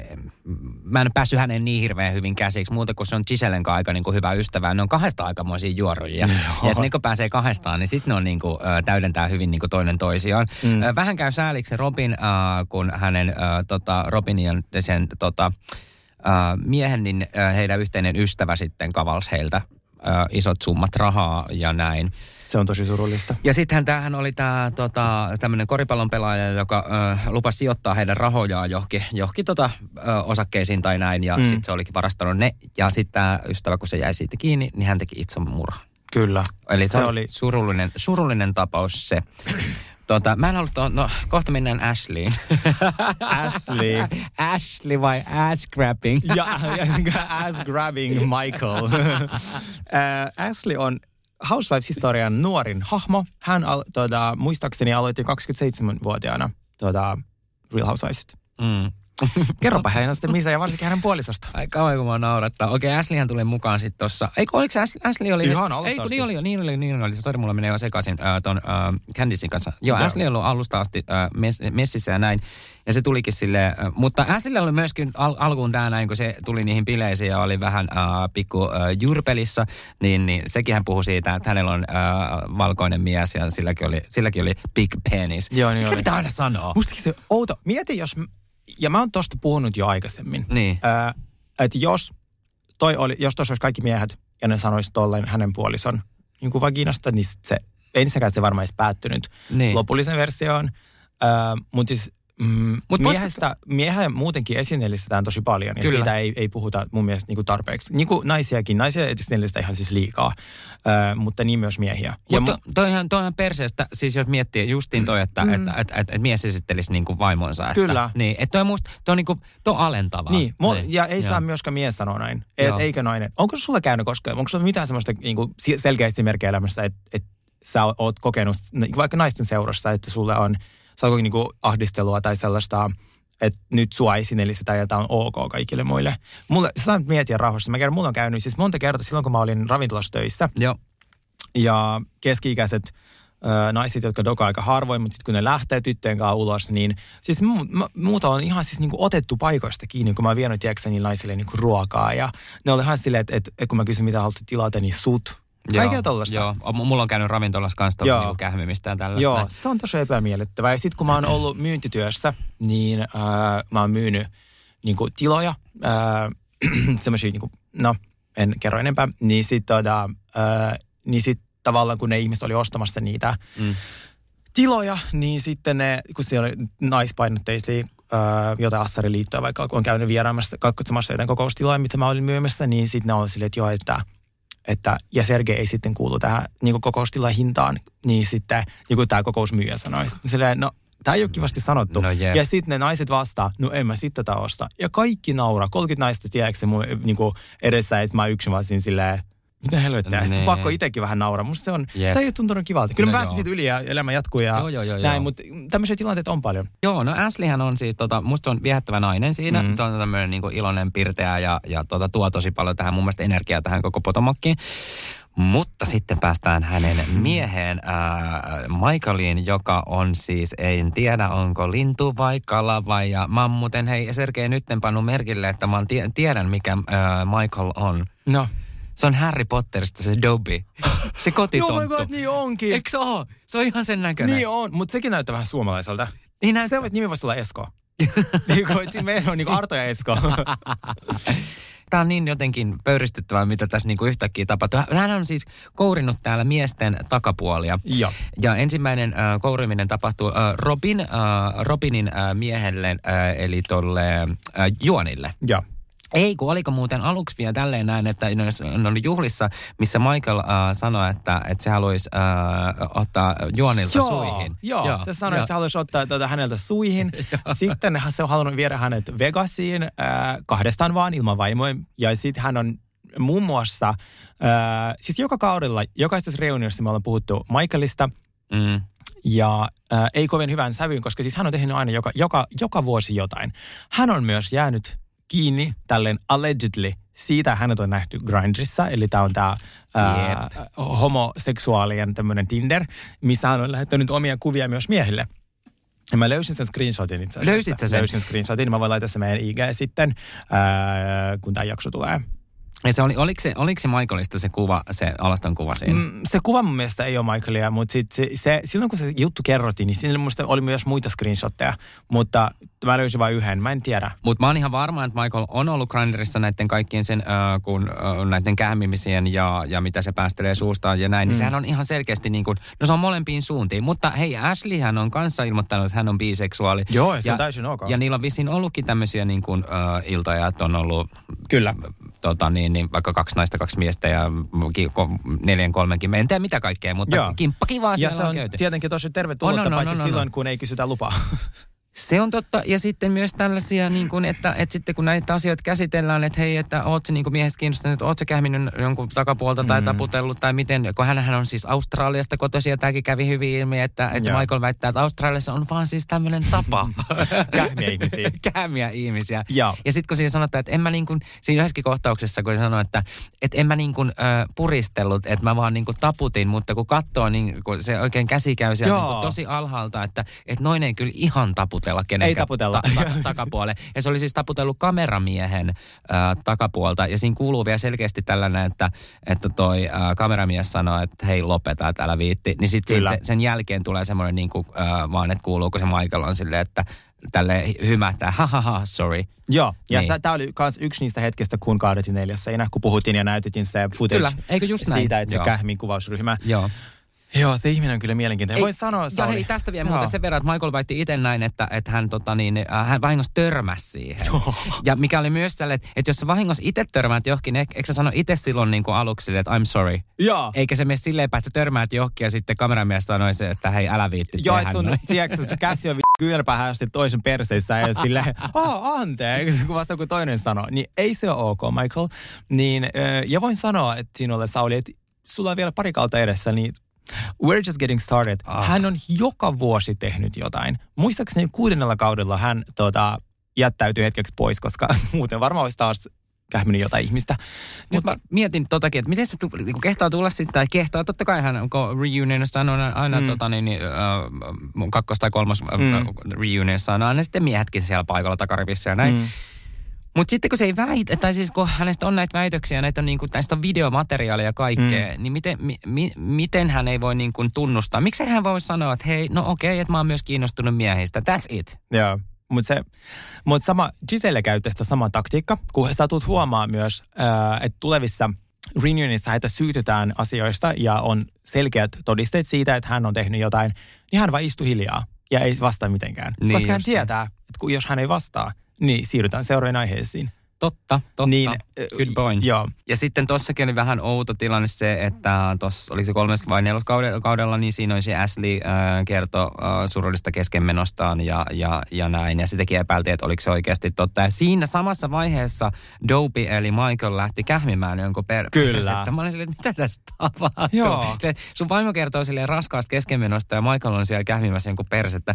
mä en päässyt hänen niin hirveän hyvin käsiksi, muuta kuin se on Gisellen kanssa aika niin kuin hyvä ystävä. Ne on kahdesta aikamoisia juorujia. Ja että ne kun pääsee kahdestaan, niin sitten ne on niin kuin, täydentää hyvin niin kuin toinen toisiaan. Mm. Äh, vähän käy sääliksi Robin, äh, kun hänen äh, tota, Robin ja sen tota, äh, miehen, niin äh, heidän yhteinen ystävä sitten kavals heiltä äh, isot summat rahaa ja näin. Se on tosi surullista. Ja sittenhän tämähän oli tämä tota, tämmöinen koripallon pelaaja, joka ö, lupasi sijoittaa heidän rahojaan johonkin, johonkin tota, ö, osakkeisiin tai näin. Ja mm. sitten se olikin varastanut ne. Ja sitten tämä ystävä, kun se jäi siitä kiinni, niin hän teki itsemurhan. Kyllä. Eli se oli surullinen, surullinen tapaus se. Tota, mä en halua, to- no kohta mennään Ashleyin. Ashley. Ashley vai ass grabbing? ja, ja ass grabbing Michael. Äh, Ashley on Housewives-historian nuorin hahmo. Hän al, tuota, muistaakseni aloitti 27-vuotiaana tuota, Real Housewives. Mm. Kerropa heidän sitten missä ja varsinkin hänen puolisosta. Ai kauan kun mä naurattaa. Okei, Ashleyhän tuli mukaan sitten tossa. Eikö, oliko Ashley, Ashley oli... Ihan alusta Ei, kun niin oli, niin oli, niin oli. Sori, mulla menee jo sekaisin äh, ton äh, Candicein kanssa. Joo, Joo. Ashley ollut alusta asti äh, mes, messissä ja näin. Ja se tulikin sille, äh, mutta Ashley oli myöskin al- alkuun tää näin, kun se tuli niihin bileisiin ja oli vähän äh, pikku äh, jurpelissa, niin, niin sekin hän puhui siitä, että hänellä on äh, valkoinen mies ja silläkin oli, silläkin oli big penis. Joo, niin Miksi se oli. pitää aina sanoa? Mustakin se outo. Mieti jos, ja mä oon tosta puhunut jo aikaisemmin. Niin. Äh, että jos toi oli, jos tuossa olisi kaikki miehet ja ne sanoisi tolleen hänen puolison niin kuin vaginasta, niin sit se ensinnäkään se varmaan edes päättynyt Niin. lopullisen versioon. Äh, Mutta siis Mm, Mut miehestä, miehän muutenkin esineellistetään tosi paljon ja Kyllä. siitä ei, ei puhuta mun mielestä niin kuin tarpeeksi. Niin kuin naisiakin, naisia esineellistetään ihan siis liikaa, ö, mutta niin myös miehiä. Mutta mu- toihan, toihan perseestä, siis jos miettii justiin toi, että mm. et, et, et, et mies esittelisi niin kuin vaimonsa. Että, Kyllä. Niin, että toi on musta, toi on, niin kuin, toi on alentavaa. Niin, mo- ja ei Joo. saa myöskään mies sanoa näin, et, Joo. eikä nainen. Onko sulla käynyt koskaan, onko sulla mitään semmoista niin kuin, selkeä esimerkkiä elämässä, että et sä oot kokenut niin vaikka naisten seurassa, että sulle on, oot niin kuin ahdistelua tai sellaista, että nyt sua esineellistetään ja tämä on ok kaikille muille. Mulle, sä saat miettiä rauhassa. Mä kerron, mulla on käynyt siis monta kertaa silloin, kun mä olin ravintolassa töissä Joo. ja keski-ikäiset ö, naiset, jotka dokaa aika harvoin, mutta sitten kun ne lähtee tyttöjen kanssa ulos, niin siis mu- ma- muuta on ihan siis niinku otettu paikoista kiinni, kun mä oon vienyt tiedätkö, naisille niinku ruokaa. Ja ne oli ihan silleen, että, että, että kun mä kysyn, mitä haluatte tilata, niin sut. Kaikkea tollaista. Joo, mulla on käynyt ravintolassa kanssa Joo. niinku kähmimistä ja tällaista. Joo, se on tosi epämiellyttävää. Ja sitten kun mä oon ollut myyntityössä, niin äh, mä oon myynyt niin kuin, tiloja, äh, semmoisia, niin kuin, no en kerro enempää, niin sitten tota, äh, niin sit tavallaan kun ne ihmiset oli ostamassa niitä Mm. tiloja, niin sitten ne, kun siellä oli naispainotteisia äh, jotain assariliittoja, vaikka on käynyt vieraamassa, katsomassa jotain kokoustiloja, mitä mä olin myymässä, niin sitten ne oli silleen, että joo, että että, ja Sergei ei sitten kuulu tähän niin hintaan, niin sitten niin tämä kokousmyyjä sanoi. Silleen, no, tämä ei ole kivasti sanottu. No jep. ja sitten ne naiset vastaa, no en mä sitten tätä osta. Ja kaikki nauraa, 30 naista tiedätkö se mun niin kuin edessä, että mä yksin vaan silleen, mitä helvettiä. Ja sitten Nee. pakko itsekin vähän nauraa. Musta se on, Jep. se ei ole tuntunut kivalta. Kyllä No mä pääsin joo. siitä yli ja elämä jatkuu ja Joo, joo, joo, näin, joo. mutta tämmöisiä tilanteita on paljon. Joo, no Ashleyhän on siis, tota, musta se on viehättävä nainen siinä. Mm. Se on tämmöinen niin iloinen, pirteä ja, ja tota, tuo tosi paljon tähän mun mielestä energiaa tähän koko potomokkiin. Mutta sitten päästään hänen mieheen äh, Michaeliin, joka on siis, en tiedä onko lintu vai kala vai ja mä oon muuten, hei Sergei nyt en pannut merkille, että mä tie, tiedän mikä äh, Michael on. No. Se on Harry Potterista se Dobby. Se Joo, kotitonttu. my god, niin onkin. Eikö se oo? Se on ihan sen näköinen. Niin on, mutta sekin näyttää vähän suomalaiselta. Niin Se näyttää. on, nimi voisi olla Esko. Niin kuin, Meillä on niin kuin Arto ja Esko. Tämä on niin jotenkin pöyristyttävää, mitä tässä niinku yhtäkkiä tapahtuu. Hän on siis kourinut täällä miesten takapuolia. Joo. Ja ensimmäinen äh, kouriminen tapahtuu äh, Robin, äh, Robinin äh, miehelle, äh, eli tolle äh, Juonille. Joo. Ei, kun oliko muuten aluksi vielä tälleen näin, että ne oli juhlissa, missä Michael äh, sanoi, että, että se haluaisi äh, ottaa Juonilta suihin. Joo, joo. se sanoi, että se haluaisi ottaa tuota häneltä suihin. sitten se on halunnut viedä hänet Vegasiin äh, kahdestaan vaan ilman vaimoja. Ja sitten hän on muun muassa, äh, siis joka kaudella, jokaisessa reuniossa me ollaan puhuttu Michaelista. Mm. Ja äh, ei kovin hyvän sävyyn, koska siis hän on tehnyt aina joka, joka, joka vuosi jotain. Hän on myös jäänyt kiinni tälleen allegedly siitä hänet on nähty Grindrissa, eli tämä on tämä homoseksuaalien tämmöinen Tinder, missä hän on lähettänyt omia kuvia myös miehille. Ja mä löysin sen screenshotin itse asiassa. Löysit sä sen? Löysin screenshotin, mä voin laittaa sen meidän IG sitten, ää, kun tämä jakso tulee. Ja se oli, oliko, se, oliko se Michaelista se kuva, se alaston kuva siinä? Mm, se kuva mun mielestä ei ole Michaelia, mutta sit se, se, silloin kun se juttu kerrottiin, niin siinä musta oli myös muita screenshotteja, mutta mä löysin vain yhden, mä en tiedä. Mutta mä oon ihan varma, että Michael on ollut Grinderissa näiden kaikkien sen, äh, kun, äh, näiden kähmimisien ja, ja mitä se päästelee suustaan ja näin. Mm. Niin sehän on ihan selkeästi niin kuin, no se on molempiin suuntiin. Mutta hei, Ashleyhän on kanssa ilmoittanut, että hän on biseksuaali. Joo, se ja, on täysin ok. Ja niillä on vissiin ollutkin tämmöisiä niin kuin, äh, iltoja, että on ollut Kyllä. tota, niin, niin, vaikka kaksi naista, kaksi miestä ja neljän, kolmenkin. En tiedä mitä kaikkea, mutta Joo. kimppa kivaa Ja siellä se on, on käyty. tietenkin tosi tervetullut, On, on, on, paitsi on, on, silloin, on. kun ei kysytä lupaa. Se on totta. Ja sitten myös tällaisia, niin kuin, että, että sitten kun näitä asioita käsitellään, että hei, että oot sä niin kuin miehestä kiinnostunut, että oot sä kähminyt jonkun takapuolta tai Mm. taputellut tai miten, kun hänhän on siis Australiasta kotoisin ja tämäkin kävi hyvin ilmi, että, että Joo. Michael väittää, että Australiassa on vaan siis tämmöinen tapa. Kähmiä ihmisiä. Kähmiä ihmisiä. Joo. Ja sitten kun siinä sanotaan, että en mä niin kuin, siinä yhdessäkin kohtauksessa, kun se sanoi, että, että en mä niin kuin, äh, puristellut, että mä vaan niin kuin taputin, mutta kun katsoo, niin kun se oikein käsi käy siellä Joo. niin kuin tosi alhaalta, että, että noin ei kyllä ihan taputella kenenkään Ei taputella. Ta- ta- takapuoleen. Ja se oli siis taputellut kameramiehen äh, takapuolta. Ja siinä kuuluu vielä selkeästi tällainen, että, että toi äh, kameramies sanoo, että hei lopeta, että älä viitti. Niin sitten Kyllä. se, sen jälkeen tulee semmoinen niin kuin, äh, vaan, että kuuluuko se Michael on silleen, että tälle hymähtää, ha ha ha, sorry. Joo, ja Niin. tämä oli myös yksi niistä hetkistä, kun kaadettiin neljäs seinä, kun puhuttiin ja näytettiin se footage Kyllä, eikö just näin? siitä, että se Joo. kähmin kuvausryhmä. Joo. Joo, se ihminen on kyllä mielenkiintoinen. Voin sanoa, Ja Sauli. hei, tästä vielä Joo. muuten sen verran, että Michael väitti itse näin, että, että hän, tota, niin, äh, hän vahingossa törmäsi siihen. Ja mikä oli myös tälle, että, että jos sä vahingossa itse törmäät johonkin, eikö sä sano itse silloin niin kuin aluksi, että I'm sorry. Joo. Eikä se mene silleen että sä törmäät johonkin ja sitten kameramies sanoi se, että hei, älä viitti Joo, että sun, tiedätkö, sun käsi on kylpää asti toisen perseissä ja silleen, oh, anteeksi, kun vasta kun toinen sanoo. Niin ei se ole ok, Michael. Niin, ja voin sanoa että sinulle, Sauli, että sulla on vielä pari kautta edessä, niin we're just getting started. Ah. Hän on joka vuosi tehnyt jotain. Muistaakseni kuudennella kaudella hän tota, jättäytyi hetkeksi pois, koska muuten varmaan olisi taas kähminyt jotain ihmistä. Mutta mä mietin totakin, että miten se tu, niin kehtaa tulla sitten, tai kehtaa, totta kai hän, kun reunionissa on aina, mm. tota, niin, äh, kakkos- tai kolmas äh, Mm. reunionissa on aina sitten miehetkin siellä paikalla takarivissä ja näin. Mm. Mutta sitten kun se ei väitä, tai siis kun hänestä on näitä väitöksiä, näitä on, niin kuin, näistä on videomateriaalia ja kaikkea, mm. niin miten, mi, mi, miten hän ei voi niin kuin tunnustaa? Miksi hän voi sanoa, että hei, no okei, että mä oon myös kiinnostunut miehistä, that's it. Joo, mutta mut sama, Giselle käyttää sitä samaa taktiikka, kun sä tulet huomaa myös, ää, että tulevissa reunionissa heitä syytetään asioista ja on selkeät todisteet siitä, että hän on tehnyt jotain, niin hän vaan istuu hiljaa ja ei vastaa mitenkään. Niin Koska hän tietää, että kun, jos hän ei vastaa, niin siirrytään seuraaviin aiheisiin. Totta, totta. Niin, Good point. Joo. Ja sitten tossakin oli vähän outo tilanne se, että tuossa oliko se kolmes vai nelos kaudella, kaudella niin siinä oli se Ashley äh, kertoi äh, surullista keskenmenostaan ja, ja, ja näin. Ja sitäkin epäiltiin, että oliko se oikeasti totta. Ja siinä samassa vaiheessa Dopey eli Michael lähti kähmimään jonkun per- Kyllä. persettä. Mä olin silleen, että mitä tässä tapahtuu? Joo. Se, sun vaimo kertoo silleen raskaasta keskenmenosta ja Michael on siellä kähmimässä jonkun persettä.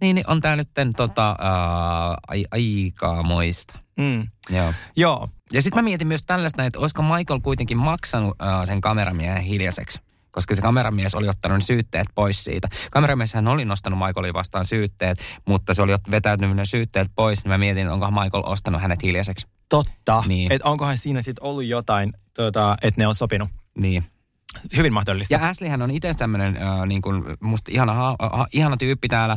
Niin, niin on tää nyt tota, äh, ai, aikaa moista. Mm. Joo. Joo. Ja sitten mä mietin myös tällaista, että olisiko Michael kuitenkin maksanut äh, sen kameramiehen hiljaiseksi. Koska se kameramies oli ottanut syytteet pois siitä. Kameramieshän oli nostanut Michaelin vastaan syytteet, mutta se oli vetäytynyt ne syytteet pois. Niin mä mietin, onko Michael ostanut hänet hiljaiseksi. Totta. Niin. Että onkohan siinä sitten ollut jotain, tota, että ne on sopinut. Niin. Hyvin mahdollista. Ja Ashleyhän on itse tämmöinen äh, niin kuin, musta ihana, ha, ha, ihana tyyppi täällä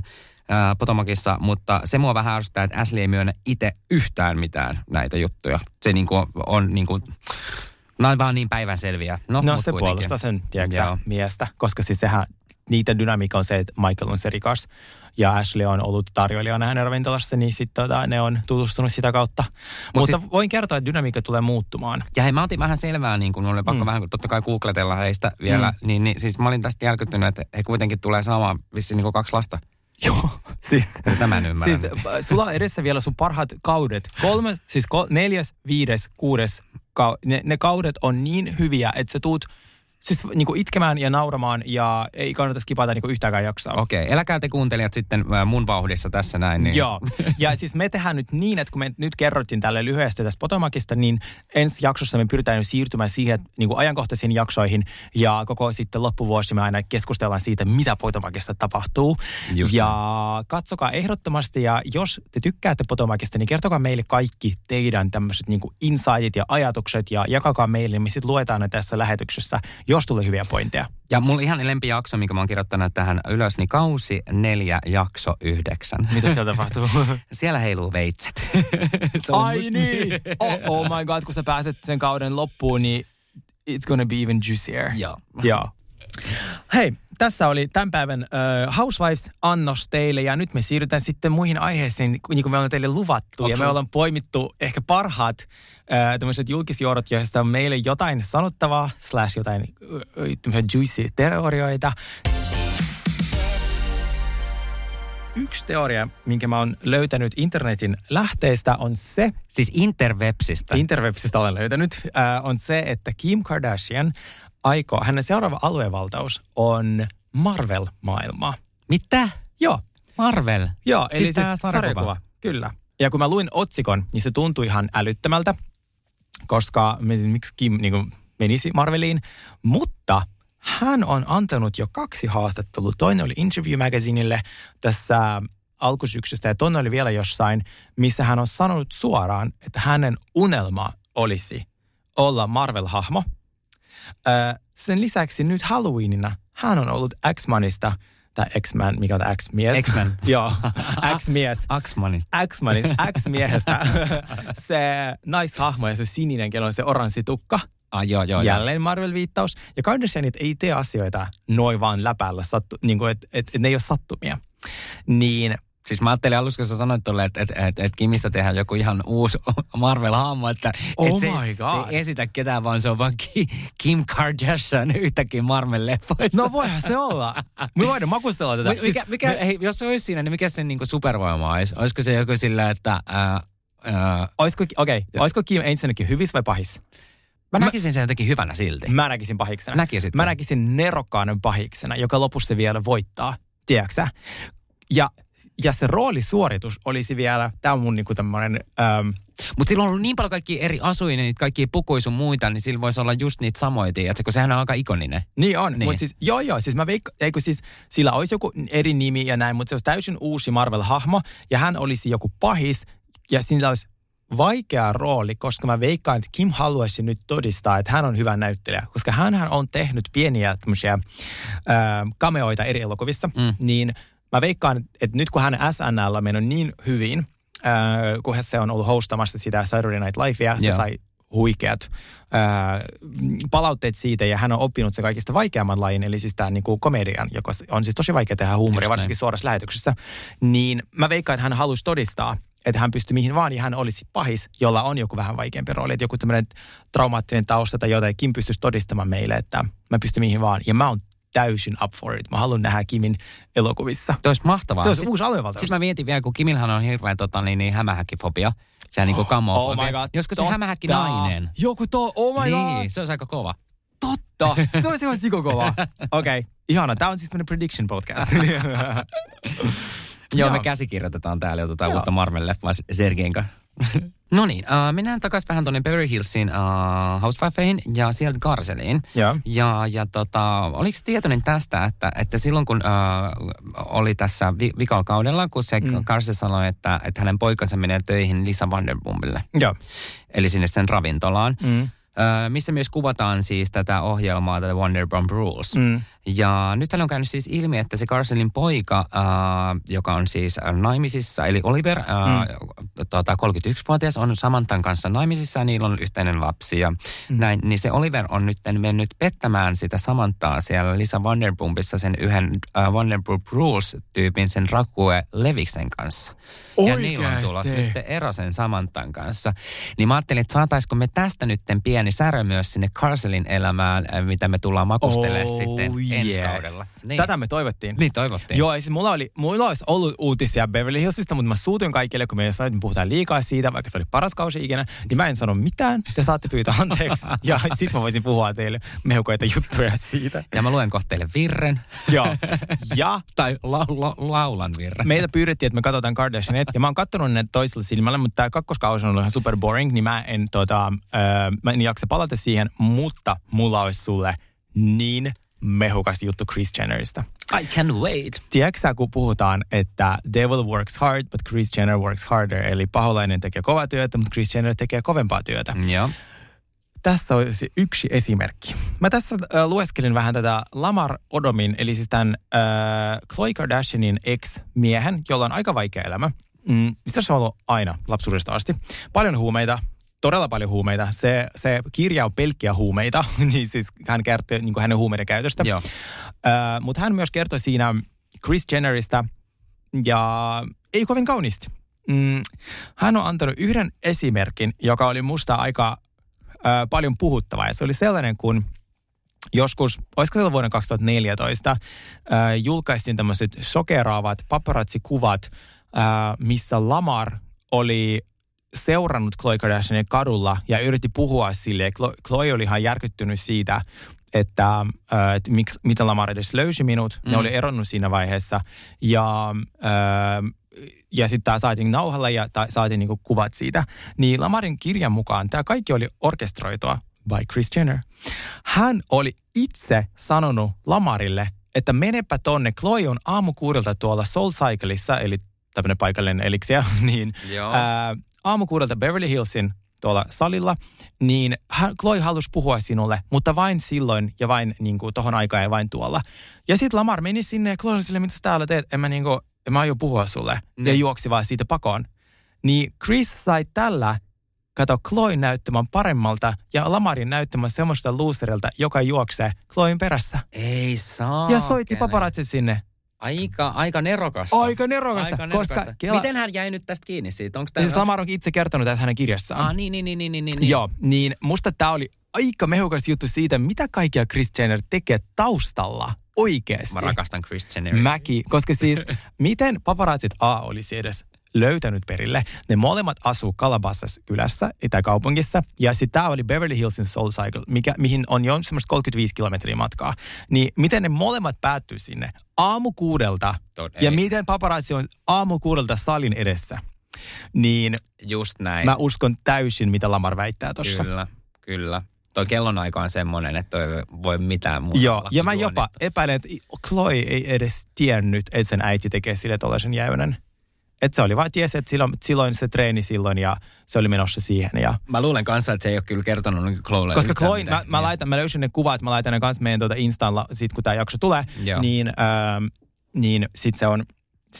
äh, Potomacissa, mutta se mua vähän ärsyttää, että Ashley ei myönnä itse yhtään mitään näitä juttuja. Se niin kuin, on niin kuin, nämä on vaan niin päivänselviä. No, No se kuitenkin. puolustaa sen, tiedätkö, miestä, koska siis sehän, niiden dynamiikka on se, että Michael on se rikas ja Ashley on ollut tarjoilijana hänen ravintolassa, niin sitten tota, ne on tutustunut sitä kautta. Mut Mutta sit- voin kertoa, että dynamiikka tulee muuttumaan. Ja hei, mä otin vähän selvää, niin kun oli pakko Mm. vähän totta kai googletella heistä vielä, Mm. niin, niin siis mä olin tästä järkyttynyt, että he kuitenkin tulee saamaan vissiin niin kaksi lasta. Joo, siis... Tätä mä en. Siis äh, sulla on edessä vielä sun parhaat kaudet. Kolme, siis kol, neljäs, viides, kuudes, kau, ne, ne kaudet on niin hyviä, että sä tuut siis niinku itkemään ja nauramaan ja ei kannata skipata niinku yhtäkään jaksoa. Okei, eläkää te kuuntelijat sitten äh, mun vauhdissa tässä näin. Niin. Joo. Ja siis me tehdään nyt niin, että kun me nyt kerrottiin tälle lyhyesti tästä Potomakista, niin ensi jaksossa me pyritään nyt siirtymään siihen niin kuin ajankohtaisiin jaksoihin. Ja koko sitten loppuvuosi me aina keskustellaan siitä, mitä Potomakista tapahtuu. Just ja katsokaa ehdottomasti, ja jos te tykkäätte Potomakista, niin kertokaa meille kaikki teidän tämmöiset niin kuin insightit ja ajatukset, ja jakakaa meille, niin me sitten luetaan ne tässä lähetyksessä, jos tulee hyviä pointteja. Ja mulla ihan lempijakso, minkä mä oon kirjoittanut tähän ylös, niin kausi neljä, jakso yhdeksän. Mitä siellä tapahtuu? Siellä heiluu veitset. Se on Ai musta- niin! Oh, oh my god, kun sä pääset sen kauden loppuun, niin it's gonna be even juicier. Joo. Joo. Hei, tässä oli tämän päivän uh, Housewives-annos teille ja nyt me siirrytään sitten muihin aiheisiin, niin kuin me ollaan teille luvattu. Onks ja me ollaan poimittu ehkä parhaat uh, tämmöiset julkisjuorot, joista on meille jotain sanottavaa, slash jotain uh, juicy teorioita. Yksi teoria, minkä mä oon löytänyt internetin lähteistä, on se, Siis interwebsistä. Interwebsistä olen löytänyt, äh, on se, että Kim Kardashian aikoo, hänen seuraava aluevaltaus on Marvel-maailma. Mitä? Joo, Marvel? joo, Siis eli tää siis sarjakuva? sarjakuva. Kyllä. Ja kun mä luin otsikon, niin se tuntui ihan älyttömältä, koska miksi Kim niin kuin, menisi Marveliin. Mutta hän on antanut jo kaksi haastattelua. Toinen oli Interview Magazinelle tässä alkusyksystä ja toinen oli vielä jossain, missä hän on sanonut suoraan, että hänen unelma olisi olla Marvel-hahmo. Ö, sen lisäksi nyt Halloweenina hän on ollut X-Manista, tai X-Man, mikä on X-mies? X-Man. Joo, X-mies. Axmanista. X-Manin, X-miehestä se naishahmo ja se sininen, kello on se oranssi tukka. Ah, joo, joo, Jälleen Marvel-viittaus. Ja Kardashianit ei tee asioita noin vaan läpällä, sattu, niin kuin, että et, et ne ei ole sattumia. Niin Siis mä ajattelin alussa, kun sä sanoit tuolle, että, että, että, että Kimistä tehdään joku ihan uusi Marvel-hahmo, että, Oh että se, my God. se ei esitä ketään, vaan se on vaan Ki- Kim Kardashian yhtäkkiä Marvel-leffoissa. No voihan se olla. Me voidaan makustella tätä. Mi- mikä, mikä, me, hei, jos se olisi siinä, niin mikä sen niinku supervoima olisi? Olisiko se joku sillä, että... Ää, ää, olisiko, okei, okay, olisiko Kim ensinnäkin hyvis vai pahis? mä näkisin sen jotenkin hyvänä silti. Mä näkisin pahiksena. Näkisit Mä näkisin nerokkaan pahiksena, joka lopussa vielä voittaa. Tiedätkö sä? Ja, ja se roolisuoritus olisi vielä, tämä on mun niinku tämmönen, ähm, Mutta sillä on ollut niin paljon kaikkia eri asuja, niitä kaikkia pukuja sun muita, niin sillä voisi olla just niitä samoja, tiedätkö, kun sehän on aika ikoninen. niin on, Niin. mutta siis, joo joo, siis mä veikka, eikö siis, sillä olisi joku eri nimi ja näin, mutta se olisi täysin uusi Marvel-hahmo, ja hän olisi joku pahis, ja sillä olisi vaikea rooli, koska mä veikkaan, että Kim haluaisi nyt todistaa, että hän on hyvä näyttelijä, koska hän on tehnyt pieniä tämmöisiä ää, cameoita eri elokuvissa, mm. niin mä veikkaan, että nyt kun hän SNL on mennyt niin hyvin, ää, kun se on ollut hostamassa sitä Saturday Night Lifea, se Joo. sai huikeat ää, palautteet siitä ja hän on oppinut se kaikista vaikeamman lajin, eli siis tämän niin kuin komedian, joka on siis tosi vaikea tehdä huumoria, varsinkin suorassa lähetyksessä. Niin mä veikkaan, että hän halusi todistaa, että hän pystyy mihin vaan ja hän olisi pahis, jolla on joku vähän vaikeampi rooli, että joku tämmöinen traumaattinen tausta tai jotain. Kim pystyisi todistamaan meille, että mä pystyn mihin vaan ja mä oon täysin up for it. Mä haluan nähdä Kimin elokuvissa. Se olisi mahtavaa. Se olisi Sit- uusi aluevaltaus. Sitten mä mietin vielä, kun Kimilhan on hirveä tota, niin, niin hämähäkkifobia. Sehän niinku kamofobia. Oh my god. Josko se hämähäkki nainen. Joku to, oh my niin, god. se olisi aika kova. Totta. Se olisi ihan sikokova. Okei, okay. ihana. Tämä on siis tämmöinen prediction podcast. Joo, Joo. me käsikirjoitetaan täällä jo Joo. uutta Marvel-leffaa Sergein kanssa. no niin, uh, mennään takaisin vähän tuonne Beverly Hillsin uh, housewifeihin ja sieltä Garseliin. Joo. Ja, ja tota, oliko se tietoinen tästä, että, että silloin kun uh, oli tässä vi- vikalla kaudella, kun se mm. Garcel sanoi, että, että hänen poikansa menee töihin Lisa Vanderboomille, Joo. eli sinne sen ravintolaan, Mm. Ö, missä myös kuvataan siis tätä ohjelmaa, tätä Wonderbomb Rules. Mm. Ja nyt on käynyt siis ilmi, että se Carcelin poika, äh, joka on siis naimisissa, eli Oliver, äh, mm. tota, 31-vuotias, on Samantan kanssa naimisissa ja niillä on yhteinen lapsi. Ja mm. näin, niin se Oliver on nyt mennyt pettämään sitä Samantaa siellä Lisa Vanderpumpissa sen yhden äh, Vanderpump Rules-tyypin sen Rakue Leviksen kanssa. Ja niillä on tulossa Oikeesti? nyt ero sen Samantan kanssa. Niin mä ajattelin, että saataisiko me tästä nyt pieni särö myös sinne Carcelin elämään, äh, mitä me tullaan makustelemaan sitten ensi kaudella. Niin. Tätä me toivottiin. Niin toivottiin. Joo, siis mulla, oli, mulla olisi ollut uutisia Beverly Hillsista, mutta mä suutuin kaikille, kun me sanoin, että me puhutaan liikaa siitä, vaikka se oli paras kausi ikinä, niin mä en sano mitään. Te saatte pyytää anteeksi. ja sit mä voisin puhua teille mehukoita juttuja siitä. Ja mä luen kohta teille virren. Joo. Ja Tai la, la, laulan virren. meitä pyydettiin, että me katsotaan Kardashianit, ja mä oon katsonut ne toisella silmällä, mutta tämä kakkoskausi on ollut ihan super boring, niin mä en, tota, äh, mä en jaksa palata siihen, mutta mulla olisi sulle niin mehukas juttu Kris Jennerista. I can wait. Tiedätkö kun puhutaan, että devil works hard, but Kris Jenner works harder, eli paholainen tekee kovaa työtä, mutta Kris Jenner tekee kovempaa työtä. Joo. Tässä olisi yksi esimerkki. Mä tässä äh, lueskelin vähän tätä Lamar Odomin, eli siis tämän äh, Khloe Kardashianin ex-miehen, jolla on aika vaikea elämä. Mm, itse asiassa on ollut aina lapsuudesta asti. Paljon huumeita, todella paljon huumeita. Se, se kirja on pelkkiä huumeita, niin siis hän kertoo niin hänen huumeiden käytöstä. Joo. Äh, mutta hän myös kertoi siinä Chris Jenneristä ja ei kovin kauniisti. Mm, hän on antanut yhden esimerkin, joka oli musta aika äh, paljon puhuttava. Ja se oli sellainen, kun joskus, olisiko se vuonna 2014, äh, julkaistiin tämmöiset sokeraavat paparazzi-kuvat, äh, missä Lamar oli seurannut Khloe Kardashiania kadulla ja yritti puhua sille. Khlo- Khloe oli ihan järkyttynyt siitä, että, että miksi, miten Lamar edes löysi minut. Ne Mm. oli eronnut siinä vaiheessa. Ja, ja sitten tämä saatiin nauhalla ja saatiin niinku kuvat siitä. Niin Lamarin kirjan mukaan tämä kaikki oli orkestroitua by Kris Jenner. Hän oli itse sanonut Lamarille, että menepä tonne. Chloe on aamukuudelta tuolla Soul Cycleissa, eli tämmöinen paikallinen eliksiä, niin ää, aamukuudelta Beverly Hillsin tuolla salilla, niin hän, Chloe halusi puhua sinulle, mutta vain silloin ja vain niin kuin, tohon aikaan ja vain tuolla. Ja sitten Lamar meni sinne ja Chloe oli silleen, mitä sä täällä teet? En mä, niin kuin, en mä aio puhua sulle. Ja Niin. juoksi vaan siitä pakoon. Niin Chris sai tällä kato, Chloe näyttämään paremmalta ja Lamarin näyttämään semmoista loserilta, joka juoksee Chloen perässä. Ei saa. Ja soitti paparazzi sinne. Aika, aika nerokasta. Aika nerokasta, Aika koska nerokasta. Kela- Miten hän jäi nyt tästä kiinni siitä? Onko Ja siis tämä... Lamar onkin itse kertonut tässä hänen kirjassaan. Ah, niin, niin, niin, niin, niin, niin. Joo, niin musta tämä oli aika mehukas juttu siitä, mitä kaikkia Chris Jenner tekee taustalla oikeasti. Mä rakastan Chris Jenneria. Mäkin, koska siis miten paparazzit A olisi edes löytänyt perille. Ne molemmat asuu Calabasas kylässä, Itä-kaupungissa. Ja sitten tämä oli Beverly Hillsin Soul Cycle, mikä, mihin on jo semmoista 35 kilometriä matkaa. Niin miten ne molemmat päättyy sinne aamu kuudelta. Tod- ja ei. miten paparazzi on aamu kuudelta salin edessä. Niin Just näin. mä uskon täysin, mitä Lamar väittää tuossa. Kyllä, kyllä. Toi kellonaika on semmoinen, että toi voi mitään muuta Joo, ja mä jopa epäilen, että Chloe ei edes tiennyt, että sen äiti tekee sille tollaisen jäynän. Että se oli vaan tiesi, että silloin, silloin se treeni silloin ja se oli menossa siihen. Ja, Mä luulen kanssa, että se ei ole kyllä kertonut niin Chloelle koska Chloe, mä, mä, laitan, mä löysin ne kuvat, mä laitan ne kanssa meidän tuota Installa, sit kun tämä jakso tulee, Joo. niin, ähm, niin sit se on,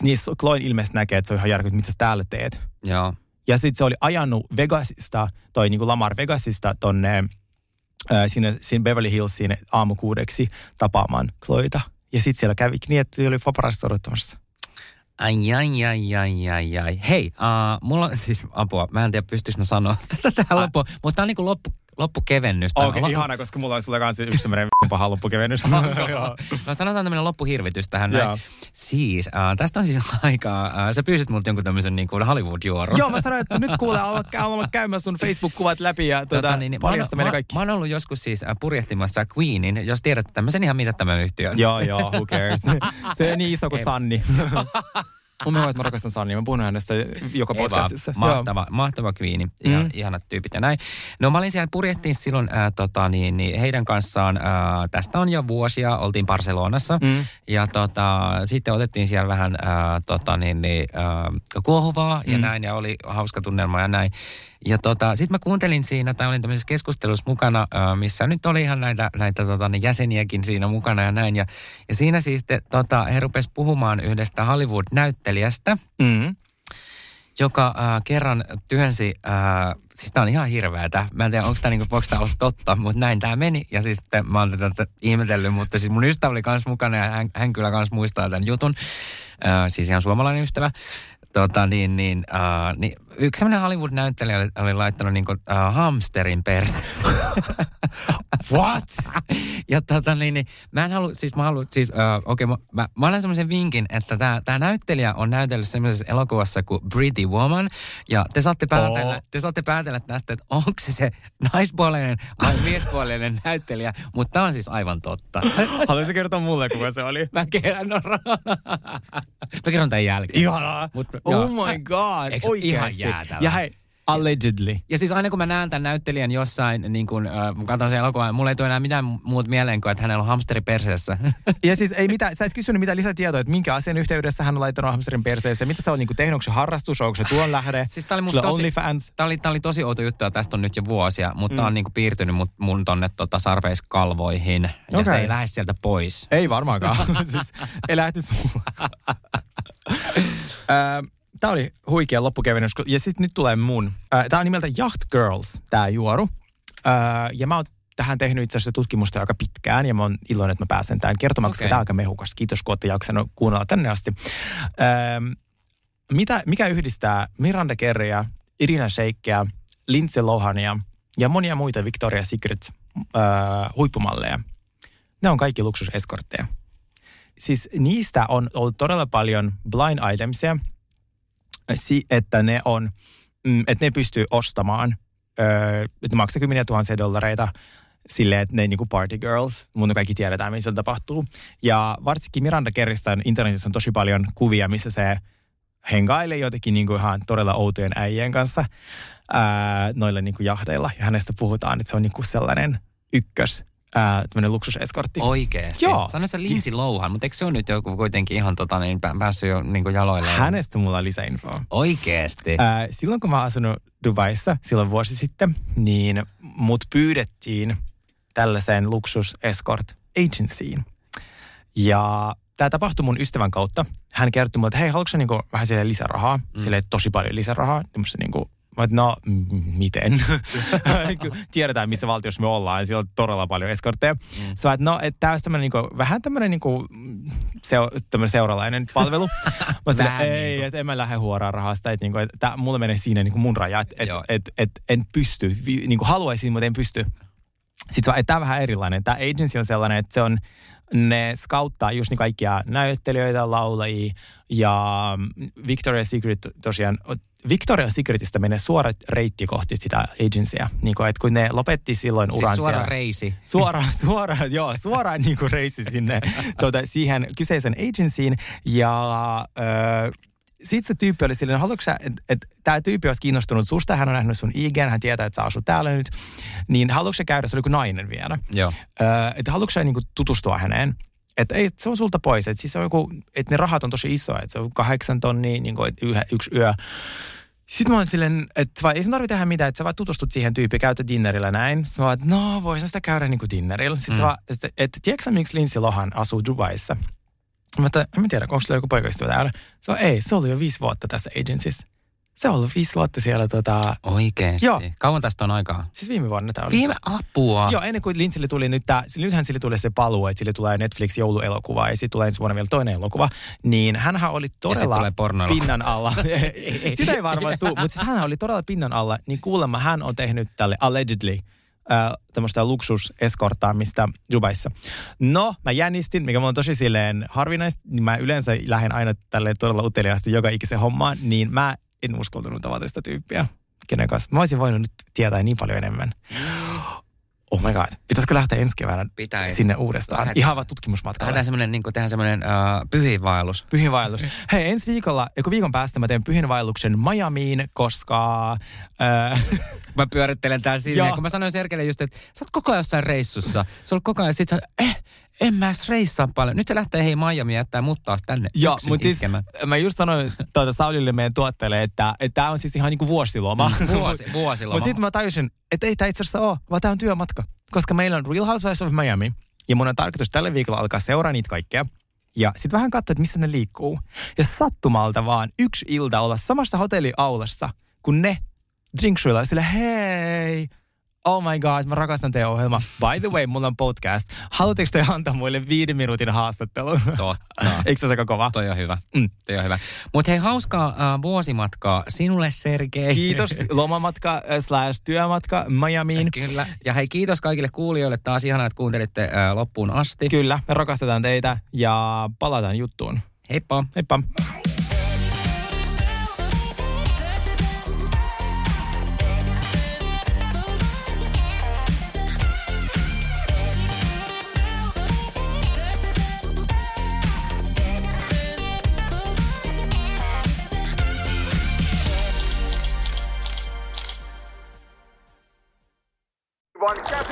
niissä Chloe ilmeisesti näkee, että se on ihan järkyt, mitä sä täällä teet. Joo. Ja sitten se oli ajanut Vegasista, toi niin kuin Lamar Vegasista tonne äh, sinne, sinne Beverly Hillsiin aamukuudeksi tapaamaan Chloeta. Ja sitten siellä kävi niin, että oli paparazzi odottamassa. Ai, ai, ai, ai, ai, ai. Hei, uh, mulla on siis apua. Mä en tiedä, pystyisikö mä sanoa tätä tähän loppuun. Mutta tää on niinku loppu, loppukevennys. Tää on Okei, okay, ihana, koska mulla on sulle kanssa yksi semmoinen paha loppukevennys. No sanotaan tämmöinen loppuhirvitys tähän Joo. näin. Siis, äh, tästä on siis aikaa, äh, sä pyysit multa jonkun tämmöisen niin kuin Hollywood-juoron. Joo, mä sanoin, että nyt kuule, aloin käymään sun Facebook-kuvat läpi ja tuota, Tota, niin, niin, paljasta meille kaikki. Mä, mä oon ollut joskus siis äh, purjehtimassa Queenin, jos tiedät tämmöisen ihan mitä tämän yhtiön. Joo, joo, who cares. Se on niin iso kuin Sanni. Mun mielestä mä rakastan Sannia. Mä puhun hänestä joka Ei vaan, podcastissa. Mahtava, mahtava Queeni. Ihan, Mm. Ihanat tyypit ja näin. No mä olin siellä purjehtiin silloin äh, tota, niin, niin heidän kanssaan. Äh, tästä on jo vuosia. Oltiin Barcelonassa. Mm. Ja tota, sitten otettiin siellä vähän äh, tota, niin, niin, äh, kuohuvaa ja Mm. näin. Ja oli hauska tunnelma ja näin. Ja tota, sitten mä kuuntelin siinä, tai olin tämmöisessä keskustelussa mukana, äh, missä nyt oli ihan näitä, näitä tota, niin jäseniäkin siinä mukana ja näin. Ja, ja siinä siis te, tota, he rupes puhumaan yhdestä Hollywood-näyttelijästä, Mm. joka äh, kerran työnsi, äh, siis tää on ihan hirveetä. Mä en tiedä, onko tämä niinku, voiko tää olla totta, mutta näin tämä meni. Ja siis te, mä oon tätä ihmetellyt, mutta siis mun ystävä oli kans mukana ja hän, hän kyllä kans muistaa tämän jutun. Äh, siis ihan suomalainen ystävä. Tota, niin, niin, äh, niin, yksi sellainen Hollywood-näyttelijä oli, oli laittanut niinku, äh, hamsterin perseeseen. What? ja tota niin, niin mä en halua, siis mä haluan, siis äh, okei, okay, mä, mä, mä annan semmoisen vinkin, että tämä tää näyttelijä on näytellyt semmoisessa elokuvassa kuin Pretty Woman, ja te saatte päätellä, Oo. te saatte päätellä tästä, että onko se se naispuolinen vai miespuolinen näyttelijä, mutta tämä on siis aivan totta. Haluaisitko kertoa mulle, kuka se oli? Mä kerron, no, mä kerron tämän jälkeen. Ihanaa. Mut, oh my god. Eikö ole ihan Oikeasti. jäätävää? Ja hei, allegedly. Ja siis aina kun mä näen tämän näyttelijän jossain, niin kun äh, katson sen elokuvan, mulla ei tule enää mitään muuta mieleen kuin, että hänellä on hamsteri perseessä. Ja siis ei mitään, sä et kysynyt mitään lisätietoa, että minkä asian yhteydessä hän on laittanut hamsterin perseeseen. Mitä se on niinku tehnyt, onko se harrastus, onko se tuon lähde? Siis tää oli musta tosi- OnlyFans. Tämä oli, tää oli tosi outo juttu ja tästä on nyt jo vuosia, mutta mm. tää on niinku piirtynyt mut, mun tonne tota sarveiskalvoihin ja se ei lähde sieltä pois. Ei varmaankaan. siis ei lähtis mulla. Tämä oli huikea loppukevennys. Ja sitten nyt tulee mun. Tämä on nimeltä Yacht Girls, tämä juoru. Ja mä oon tähän tehnyt itse asiassa tutkimusta aika pitkään ja mä oon iloinen, että mä pääsen tämän kertomaan, koska Okei. tämä on aika mehukas. Kiitos, kun olette jaksanut kuunnella tänne asti. Mitä, mikä yhdistää Miranda Kerryä, Irina Sheikia, Lindsay Lohania ja monia muita Victoria's Secret huippumalleja? Ne on kaikki luksuseskortteja. Siis niistä on ollut todella paljon blind itemsia, si- että ne on, mm, että ne pystyy ostamaan, että maksaa kymmeniä tuhansia dollareita silleen, että ne niinku party girls, mutta kaikki tiedetään, missä se tapahtuu. Ja varsinkin Miranda Kerristä on internetissä on tosi paljon kuvia, missä se hengailee jotenkin niinku ihan todella outojen äijien kanssa ää, noilla niinku jahdeilla. Ja hänestä puhutaan, että se on niinku sellainen ykkös, ää, tämmöinen luksuseskortti. Oikeesti? Joo. Sano se Lindsay Lohan, mutta eikö se ole nyt joku kuitenkin ihan tota, niin, pä- päässyt jo niin jaloilleen? Hänestä mulla on lisäinfoa. Oikeesti? Ää, silloin kun mä oon asunut Dubaissa silloin vuosi sitten, niin mut pyydettiin tällaiseen luksus escort agencyin. Ja tämä tapahtui mun ystävän kautta. Hän kertoi mulle, että hei, haluatko sä niinku vähän sille lisärahaa? Mm. Sille tosi paljon lisärahaa, tämmöistä niinku Mä no, m- miten? Kun Tiedetään, missä valtiossa me ollaan, ja siellä on todella paljon eskortteja. Mm. Sä oot, no, että tää olisi tämmönen, niinku, vähän tämmönen niinku, se, tämmönen seuralainen palvelu. Mä sanoin, Vähän ei, niinku. että en mä lähde huoraan rahasta, että niinku, et, tää, mulla menee siinä niinku mun raja, että et, et, et, en pysty, Vi, niinku haluaisin, mutta en pysty. Sitten tämä on vähän erilainen. Tämä agency on sellainen, että se on, ne scouttaa just niin kaikkia näyttelijöitä, laulajia ja Victoria's Secret tosiaan, Victoria's Secretistä menee suora reitti kohti sitä agencyä. Niin kuin, että kun ne lopetti silloin Siis uran suora siellä- reisi. Suoraan, suoraan, joo, suoraan niin kuin reissi sinne tuota, siihen kyseisen agencyin. Ja sitten se tyyppi oli silleen, haluatko sä, että et, tämä tyyppi olisi kiinnostunut susta, hän on nähnyt sun IG, hän tietää, että sä asut täällä nyt, niin haluatko sä käydä, se oli kuin nainen vielä, Joo. äh, että haluatko sä niin kuin, tutustua häneen? Että ei, se on sulta pois, että siis se on joku, että ne rahat on tosi isoja, että se on kahdeksan tonnia, niin kuin, yhä, yksi yö. Sitten mä olin silleen, että vai, ei sun tarvitse tehdä mitään, että sä vaan tutustut siihen tyyppiin, käytä dinnerillä näin. Sitten mä vaan, että no voisin sitä käydä niin kuin dinnerillä. Sitten mm. vaan, että, että tiedätkö sä, miksi Lindsay Lohan asuu Dubaissa? Mä että, en mä tiedä, onko sillä joku poikaystävä täällä. Se on, ei, se oli jo viisi vuotta tässä agencyssä. Se on ollut viisi vuotta siellä, tota, Oikeesti. Joo. Kauan tästä on aikaa? siis viime vuonna tämä oli. Viime apua. Joo, ennen kuin Lindsille tuli nyt tää, sillä nythän sille tuli se paluu, että sille tulee Netflix jouluelokuva ja sitten tulee ensi vuonna vielä toinen elokuva, niin hänhän oli todella tulee pinnan alla. Sitä ei varmaan tule, mutta siis hän oli todella pinnan alla, niin kuulemma hän on tehnyt tälle allegedly äh, tämmöistä luksuseskortaamista Dubaissa. No, mä jännistin, mikä mulla on tosi silleen harvinaista, niin mä yleensä lähden aina tälle todella uteliaasti joka ikisen hommaan, niin mä en uskaltanut tavata sitä tyyppiä, kenen kanssa. Mä olisin voinut nyt tietää niin paljon enemmän. Oh my god. Pitäisikö lähteä ensi keväänä Pitäis. sinne uudestaan? Lähdetään. Ihan vaan tutkimusmatkalle. Lähdetään semmoinen, niin tehdään semmoinen uh, pyhiinvaellus. Pyhinvaellus. Hei, ensi viikolla, joku viikon päästä mä teen pyhinvaelluksen Miamiin, koska... Äh, Mä pyörittelen täällä silleen, kun mä sanoin Sergeille just, että sä oot koko ajan jossain reissussa. Se on koko ajan, sit sä, eh, en mä edes reissaa paljon. Nyt se lähtee hei Miami jättää mut taas tänne Joo, yksin mutta siis mä just sanoin tuota Saulille meidän tuotteelle, että tämä on siis ihan niinku vuosiloma. Mm, vuosi- vuosiloma. Mutta sitten mä tajusin, että ei tämä itse asiassa ole, vaan tämä on työmatka. Koska meillä on Real Housewives of Miami, ja mun on tarkoitus tällä viikolla alkaa seuraa niitä kaikkea. Ja sitten vähän katsoa, että missä ne liikkuu. Ja sattumalta vaan yksi ilta olla samassa hotelliaulassa, kun ne drinkshuilla ja sille hei, oh my god, mä rakastan teidän ohjelma. By the way, mulla on podcast. Haluatteko te antaa muille viiden minuutin haastattelun? Totta. Eikö se ole aika kova? Toi on hyvä. Mm. Toi on hyvä. Mutta hei, hauskaa uh, vuosimatkaa sinulle, Sergei. Kiitos lomamatka äh, slash työmatka Miamiin. Kyllä. Ja hei, kiitos kaikille kuulijoille taas. Ihanaa, että kuuntelitte uh, loppuun asti. Kyllä, me rakastetaan teitä ja palataan juttuun. Heippa. Heippa.